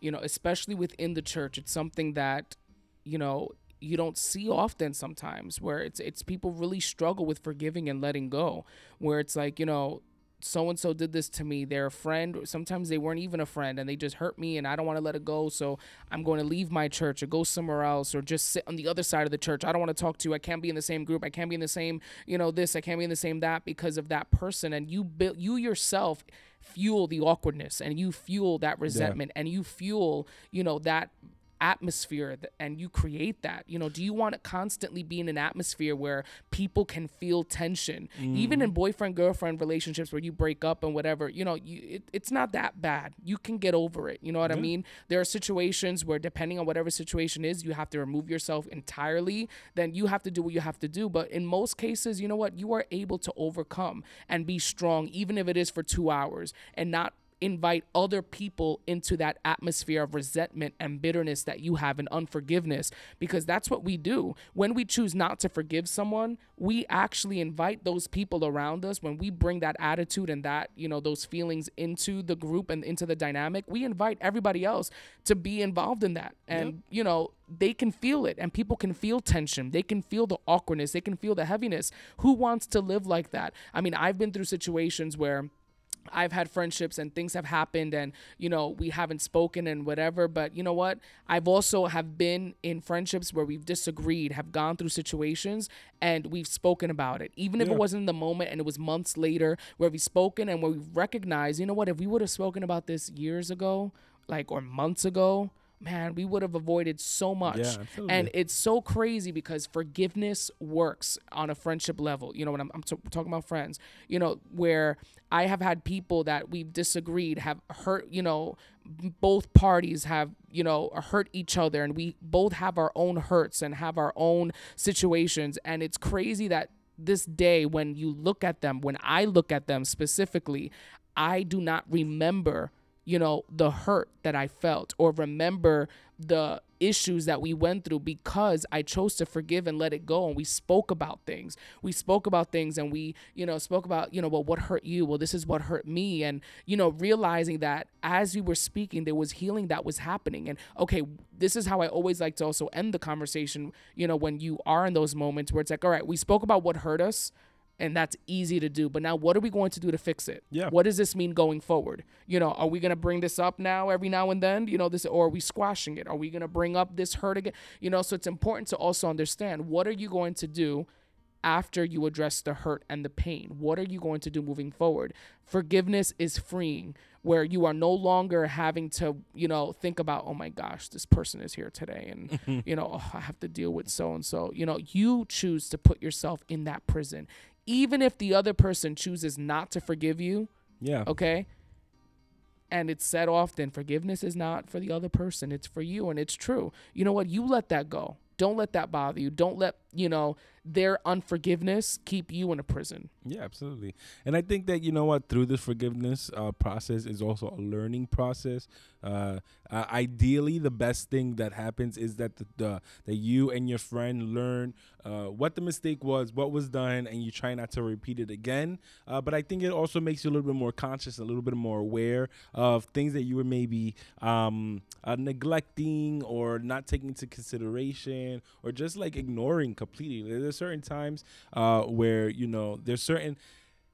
you know, especially within the church, it's something that, you know, you don't see often sometimes where it's it's people really struggle with forgiving and letting go. Where it's like, you know, so and so did this to me. They're a friend. Sometimes they weren't even a friend and they just hurt me and I don't want to let it go. So I'm going to leave my church or go somewhere else or just sit on the other side of the church. I don't want to talk to you. I can't be in the same group. I can't be in the same, you know, this. I can't be in the same that because of that person. And you build you yourself fuel the awkwardness and you fuel that resentment and you fuel, you know, that atmosphere th- and you create that you know do you want to constantly be in an atmosphere where people can feel tension? Even in mm-hmm. boyfriend girlfriend relationships where you break up and whatever you know you it, it's not that bad. You can get over it you know what i mean? There are situations where depending on whatever situation is you have to remove yourself entirely then you have to do what you have to do. But in most cases you know what? You are able to overcome and be strong even if it is for 2 hours and not invite other people into that atmosphere of resentment and bitterness that you have and unforgiveness because that's what we do. When we choose not to forgive someone we actually invite those people around us. When we bring that attitude and that you know those feelings into the group and into the dynamic we invite everybody else to be involved in that. And you know they can feel it and people can feel tension. They can feel the awkwardness. They can feel the heaviness. Who wants to live like that? I mean i've been through situations where I've had friendships and things have happened and you know we haven't spoken and whatever but you know what? I've also have been in friendships where we've disagreed have gone through situations and we've spoken about it. Even if Yeah. it wasn't in the moment and it was months later where we've spoken and where we've recognized you know what? If we would have spoken about this years ago like or months ago man we would have avoided so much Yeah, and it's so crazy because forgiveness works on a friendship level. You know, when I'm, I'm t- talking about friends, you know, where I have had people that we've disagreed, have hurt, you know, both parties have, you know, hurt each other, and we both have our own hurts and have our own situations. And it's crazy that this day, when you look at them, when I look at them specifically, I do not remember you know the hurt that i felt or remember the issues that we went through because I chose to forgive and let it go and we spoke about things. We spoke about things and we, you know, spoke about, you know, well what hurt you? Well, this is what hurt me and you know, realizing that as we were speaking there was healing that was happening and okay, this is how I always like to also end the conversation, you know, when you are in those moments where it's like, all right, we spoke about what hurt us and that's easy to do. But now, what are we going to do to fix it? Yeah. What does this mean going forward? You know, are we going to bring this up now every now and then? You know, this, or are we squashing it? Are we going to bring up this hurt again? You know, so it's important to also understand what are you going to do after you address the hurt and the pain? What are you going to do moving forward? Forgiveness is freeing, where you are no longer having to, you know, think about, oh my gosh, this person is here today, and <laughs> you know, oh, I have to deal with so and so. You know, you choose to put yourself in that prison even if the other person chooses not to forgive you, Yeah. okay? And it's said often, forgiveness is not for the other person, it's for you, and it's true. You know what? You let that go. Don't let that bother you. Don't let, you know, their unforgiveness keep you in a prison. Yeah, absolutely. And I think that you know what, through this forgiveness uh, process is also a learning process. Uh, uh, ideally, the best thing that happens is that the, the that you and your friend learn uh, what the mistake was, what was done, and you try not to repeat it again. Uh, but I think it also makes you a little bit more conscious, a little bit more aware of things that you were maybe um, uh, neglecting or not taking into consideration, or just like ignoring completely. There's certain times uh, where you know there's certain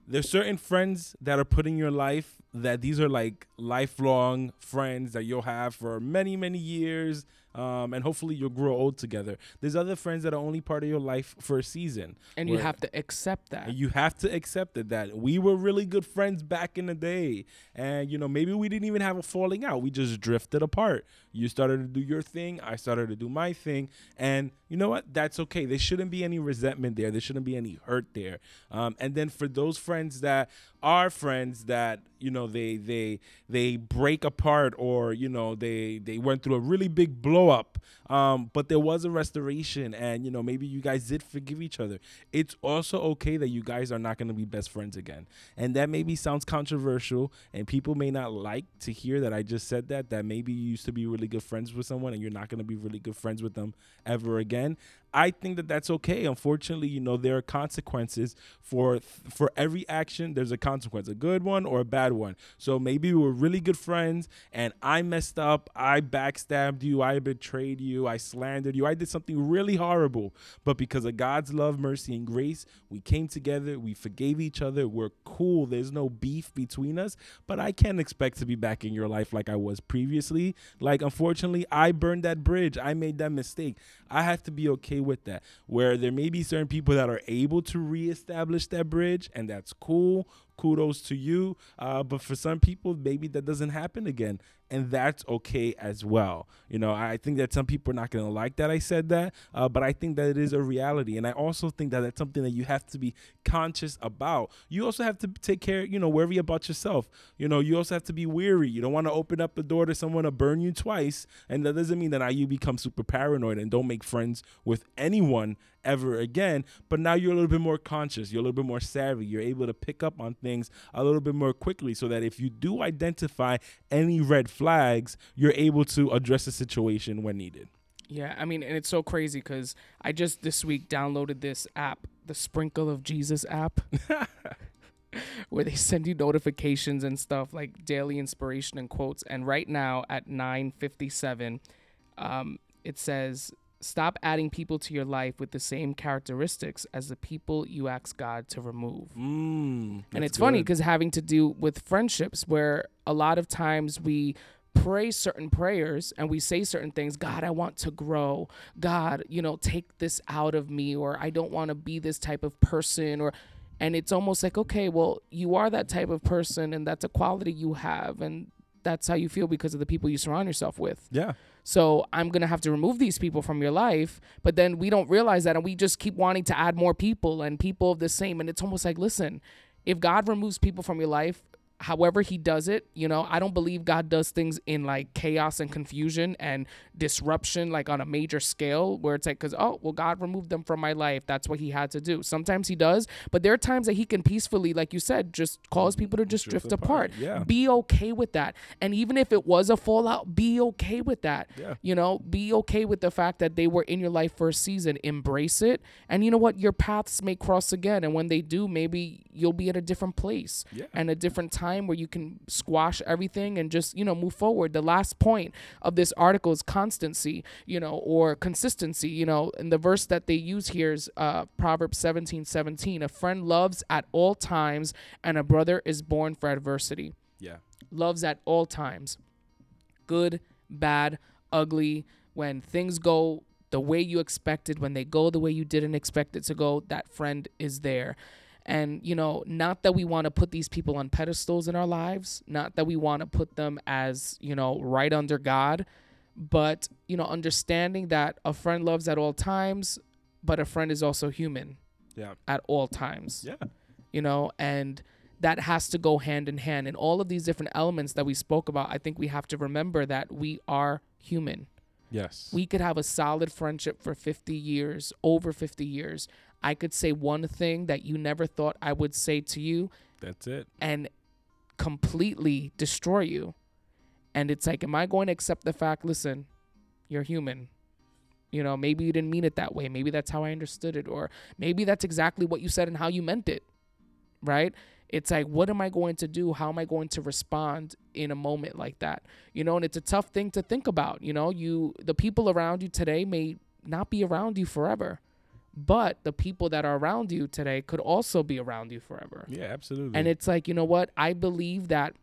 there's certain friends that are put in your life that these are like lifelong friends that you'll have for many many years um, and hopefully you'll grow old together there's other friends that are only part of your life for a season And you have to accept that. you have to accept it that we were really good friends back in the day. And, you know, maybe we didn't even have a falling out. We just drifted apart. You started to do your thing. I started to do my thing. And you know what? That's okay. There shouldn't be any resentment there. There shouldn't be any hurt there. Um, and then for those friends that are friends that, you know, they they they break apart or, you know, they they went through a really big blow up. Um, but there was a restoration and, you know, maybe you guys did forgive each other it's also okay that you guys are not going to be best friends again. And that maybe sounds controversial, and people may not like to hear that I just said that, that maybe you used to be really good friends with someone and you're not going to be really good friends with them ever again. I think that that's okay. Unfortunately, you know, there are consequences for for every action. There's a consequence, a good one or a bad one. So maybe we were really good friends and I messed up. I backstabbed you. I betrayed you. I slandered you. I did something really horrible. But because of God's love, mercy, and grace, we came together. We forgave each other. We're cool. There's no beef between us. But I can't expect to be back in your life like I was previously. Like, unfortunately, I burned that bridge. I made that mistake. I have to be okay with that. Where there may be certain people that are able to reestablish that bridge, and that's cool. Kudos to you. Uh, but for some people, maybe that doesn't happen again. And that's okay as well. You know, I think that some people are not going to like that I said that, uh, but I think that it is a reality. And I also think that that's something that you have to be conscious about. You also have to take care, you know, worry about yourself. You know, you also have to be weary. You don't want to open up the door to someone to burn you twice. And that doesn't mean that now you become super paranoid and don't make friends with anyone ever again. But now you're a little bit more conscious. You're a little bit more savvy. You're able to pick up on things a little bit more quickly so that if you do identify any red flags, you're able to address the situation when needed. Yeah, I mean, and it's so crazy because I just this week downloaded this app, the Sprinkle of Jesus app, <laughs> <laughs> where they send you notifications and stuff like daily inspiration and quotes. And right now at 9:57, um, it says, "Stop adding people to your life with the same characteristics as the people you ask God to remove." Mm, and it's funny because having to do with friendships where a lot of times we pray certain prayers and we say certain things god i want to grow god you know take this out of me or i don't want to be this type of person or and it's almost like okay well you are that type of person and that's a quality you have and that's how you feel because of the people you surround yourself with yeah. so I'm to have to remove these people from your life. But then we don't realize that and we just keep wanting to add more people and people of the same. And it's almost like, listen, if God removes people from your life, however he does it you know i don't believe god does things in like chaos and confusion and disruption like on a major scale where it's like because oh well god removed them from my life. That's what he had to do sometimes he does but there are times that he can peacefully like you said just cause people to just drift, Drift apart, apart, yeah. be okay with that. And even if it was a fallout be okay with that. Yeah. you know be okay with the fact that they were in your life for a season. Embrace it. And you know what? Your paths may cross again. And when they do maybe you'll be at a different place Yeah. and a different time where you can squash everything and just you know move forward the last point of this article is constancy you know or consistency you know and the verse that they use here is uh proverbs 17 17 a friend loves at all times and a brother is born for adversity Yeah. loves at all times good, bad, ugly. When things go the way you expected, when they go the way you didn't expect it to go, that friend is there. And, you know, not that we want to put these people on pedestals in our lives, not that we want to put them as, you know, right under God, but, you know, understanding that a friend loves at all times, but a friend is also human Yeah. at all times Yeah. you know, and that has to go hand in hand. And all of these different elements that we spoke about, I think we have to remember that we are human. Yes. We could have a solid friendship for 50 years, over 50 years. I could say one thing that you never thought I would say to you That's it. and completely destroy you. And it's like, am I going to accept the fact, listen, you're human? You know, maybe you didn't mean it that way. Maybe that's how I understood it. Or maybe that's exactly what you said and how you meant it. Right? It's like, what am I going to do? How am I going to respond in a moment like that? You know, and it's a tough thing to think about. You know, you, the people around you today may not be around you forever, but the people that are around you today could also be around you forever. Yeah, absolutely. And it's like, you know what? I believe that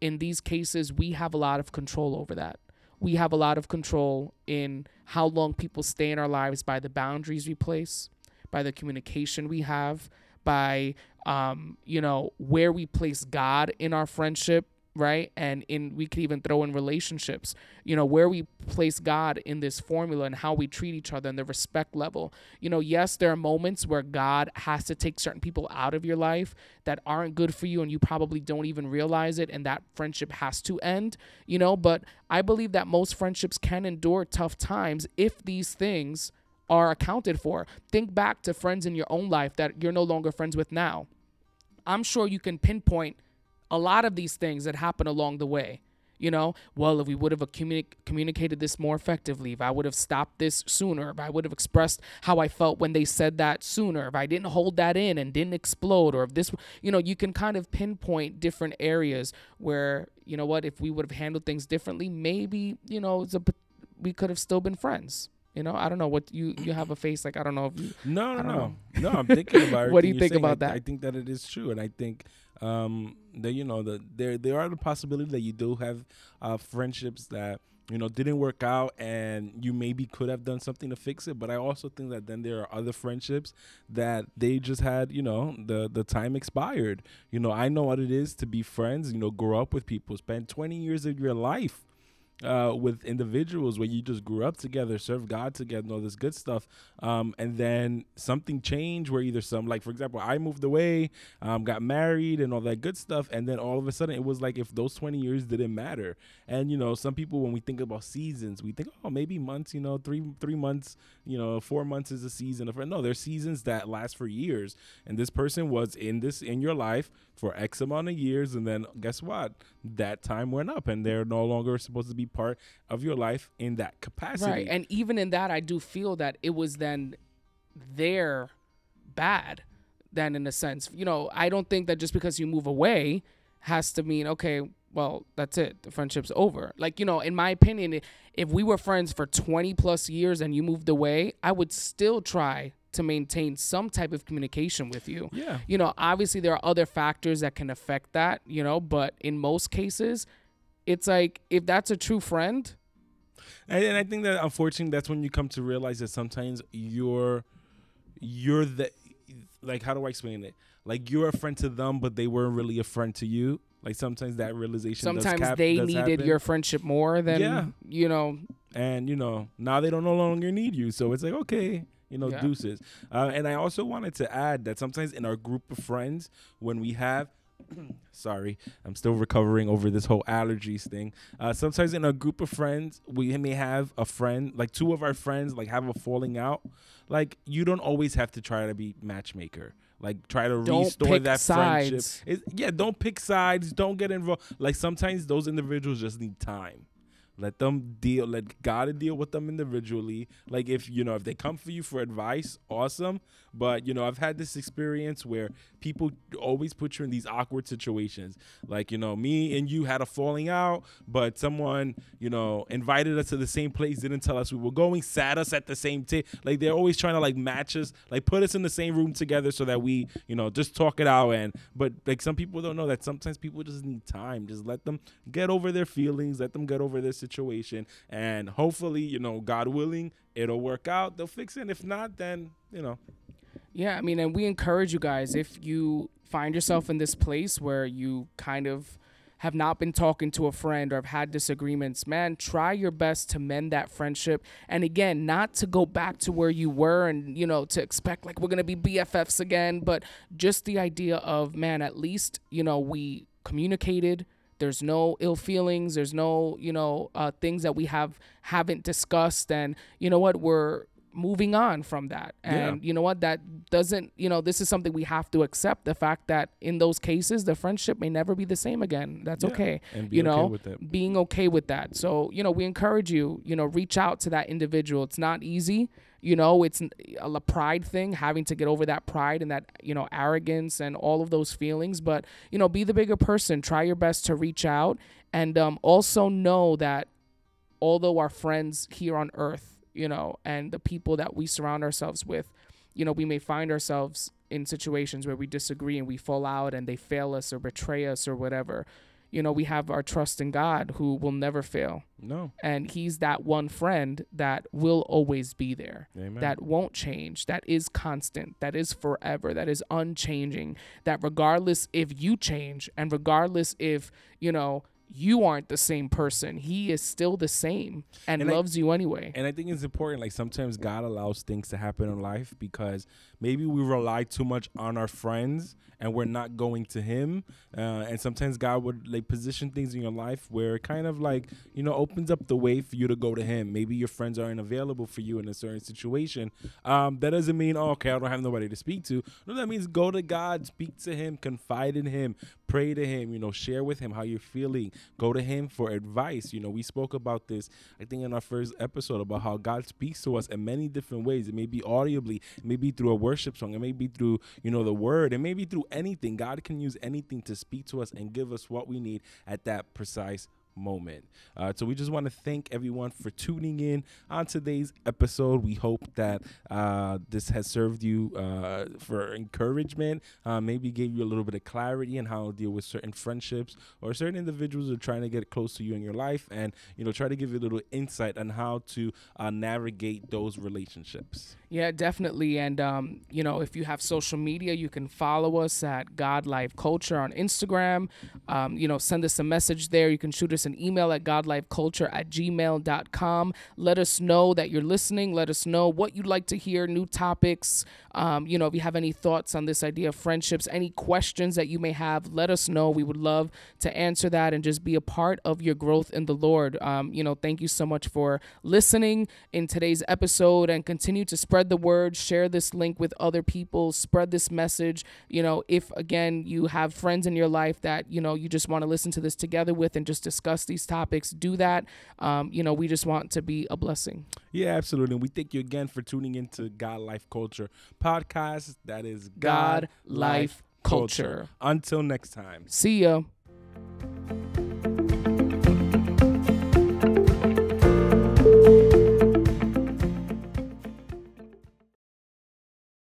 in these cases, we have a lot of control over that. We have a lot of control in how long people stay in our lives by the boundaries we place, by the communication we have, by, um, you know, where we place God in our friendship, right? And in, we could even throw in relationships, you know, where we place God in this formula and how we treat each other and the respect level. You know, yes, there are moments where God has to take certain people out of your life that aren't good for you and you probably don't even realize it and that friendship has to end, you know, but I believe that most friendships can endure tough times if these things are accounted for. Think back to friends in your own life that you're no longer friends with now. I'm sure you can pinpoint a lot of these things that happen along the way. You know, well, if we would have communi- communicated this more effectively, if I would have stopped this sooner, if I would have expressed how I felt when they said that sooner, if I didn't hold that in and didn't explode, or if this, you know, you can kind of pinpoint different areas where, you know what, if we would have handled things differently, maybe, you know, it's a, we could have still been friends. You know, I don't know what you you have a face like I don't know if you No, no, no, know. no. I'm thinking about. <laughs> What do you think saying. about I, that? I think that it is true, and I think um, that you know that there there are the possibility that you do have uh, friendships that you know didn't work out, and you maybe could have done something to fix it. But I also think that then there are other friendships that they just had you know the the time expired. You know, I know what it is to be friends. You know, grow up with people, spend 20 years of your life uh, with individuals where you just grew up together, serve God together, and all this good stuff. Um, and then something changed where either some, like for example, I moved away, um, got married, and all that good stuff. And then all of a sudden, it was like if those 20 years didn't matter. And you know, some people when we think about seasons, we think, oh, maybe months. You know, three three months. You know, four months is a season of. No, there's seasons that last for years. And this person was in this in your life for X amount of years, and then guess what? That time went up, and they're no longer supposed to be part of your life in that capacity. Right. And even in that, I do feel that it was then their bad, then in a sense. You know, I don't think that just because you move away has to mean, okay, well, that's it. The friendship's over. Like, you know, in my opinion, if we were friends for 20 plus years and you moved away, I would still try to maintain some type of communication with you. yeah. You know, obviously there are other factors that can affect that, you know, but in most cases, it's like if that's a true friend, And, and I think that unfortunately, that's when you come to realize that sometimes you're you're the like how do I explain it? Like you're a friend to them, but they weren't really a friend to you. Like sometimes that realization. does sometimes cap- they needed happen. your friendship more than Yeah. you know and you know now they don't no longer need you so it's like okay you know Yeah. deuces uh, and i also wanted to add that sometimes in our group of friends when we have <clears throat> sorry i'm still recovering over this whole allergies thing. Uh, sometimes in a group of friends we may have a friend like two of our friends like have a falling out. Like you don't always have to try to be matchmaker. Like try to Don't restore that sides. friendship It's- yeah don't pick sides. Don't get involved. Like sometimes those individuals just need time let them deal let god deal with them individually. Like if you know if they come for you for advice awesome. But you know i've had this experience where people always put you in these awkward situations. Like you know me and you had a falling out but someone you know invited us to the same place didn't tell us we were going sat us at the same table like they're always trying to like match us like put us in the same room together so that we you know just talk it out. And but like some people don't know that sometimes people just need time. Just let them get over their feelings let them get over their situation and hopefully you know god willing it'll work out they'll fix it if not then you know Yeah, I mean, and we encourage you guys if you find yourself in this place where you kind of have not been talking to a friend or have had disagreements, man, try your best to mend that friendship. And again, not to go back to where you were and, you know, to expect like we're going to be BFFs again, but just the idea of, man, at least, you know, we communicated. There's no ill feelings. There's no, you know, uh, things that we have haven't discussed. And you know what? We're moving on from that. Yeah. And you know what? That doesn't, you know, this is something we have to accept the fact that in those cases, the friendship may never be the same again. That's Yeah, okay. and you okay know, with it. being okay with that. So, you know, we encourage you, you know, reach out to that individual. It's not easy. You know, it's a pride thing, having to get over that pride and that, you know, arrogance and all of those feelings. But, you know, be the bigger person. Try your best to reach out. And um, also know that although our friends here on earth, you know, and the people that we surround ourselves with, you know, we may find ourselves in situations where we disagree and we fall out and they fail us or betray us or whatever. You know, we have our trust in God who will never fail. no And he's that one friend that will always be there amen that won't change, that is constant, that is forever, that is unchanging, that regardless if you change and regardless if, you know, you aren't the same person, he is still the same and, And I- loves you anyway. And I think it's important. Like sometimes God allows things to happen in life because maybe we rely too much on our friends and we're not going to Him. Uh, and sometimes God would like position things in your life where it kind of like you know opens up the way for you to go to Him. Maybe your friends aren't available for you in a certain situation. Um, that doesn't mean oh okay I don't have nobody to speak to. No, that means go to God, speak to Him, confide in Him, pray to Him. You know, share with Him how you're feeling. Go to Him for advice. You know, we spoke about this I think in our first episode about how God speaks to us in many different ways. It may be audibly, maybe through a worship song, it may be through, you know, the word, it may be through anything. God can use anything to speak to us and give us what we need at that precise moment. Uh, so we just want to thank everyone for tuning in on today's episode. We hope that uh, this has served you uh, for encouragement, uh, maybe gave you a little bit of clarity on how to deal with certain friendships or certain individuals who are trying to get close to you in your life, and you know try to give you a little insight on how to uh, navigate those relationships. Yeah, definitely. And um, you know, if you have social media, you can follow us at God Life Culture on Instagram. Um, you know, send us a message there. You can shoot us an email at godlifeculture at gmail.com. Let us know that you're listening. Let us know what you'd like to hear, new topics. Um, you know, if you have any thoughts on this idea of friendships, any questions that you may have, let us know. We would love to answer that and just be a part of your growth in the Lord. Um, you know, thank you so much for listening in today's episode and continue to spread the word, share this link with other people, spread this message. You know, if again you have friends in your life that, you know, you just want to listen to this together with and just discuss these topics, do that. Um, you know, we just want to be a blessing. Yeah, absolutely. And we thank you again for tuning into God Life Culture podcast. That is God, life, culture. Until next time. See ya.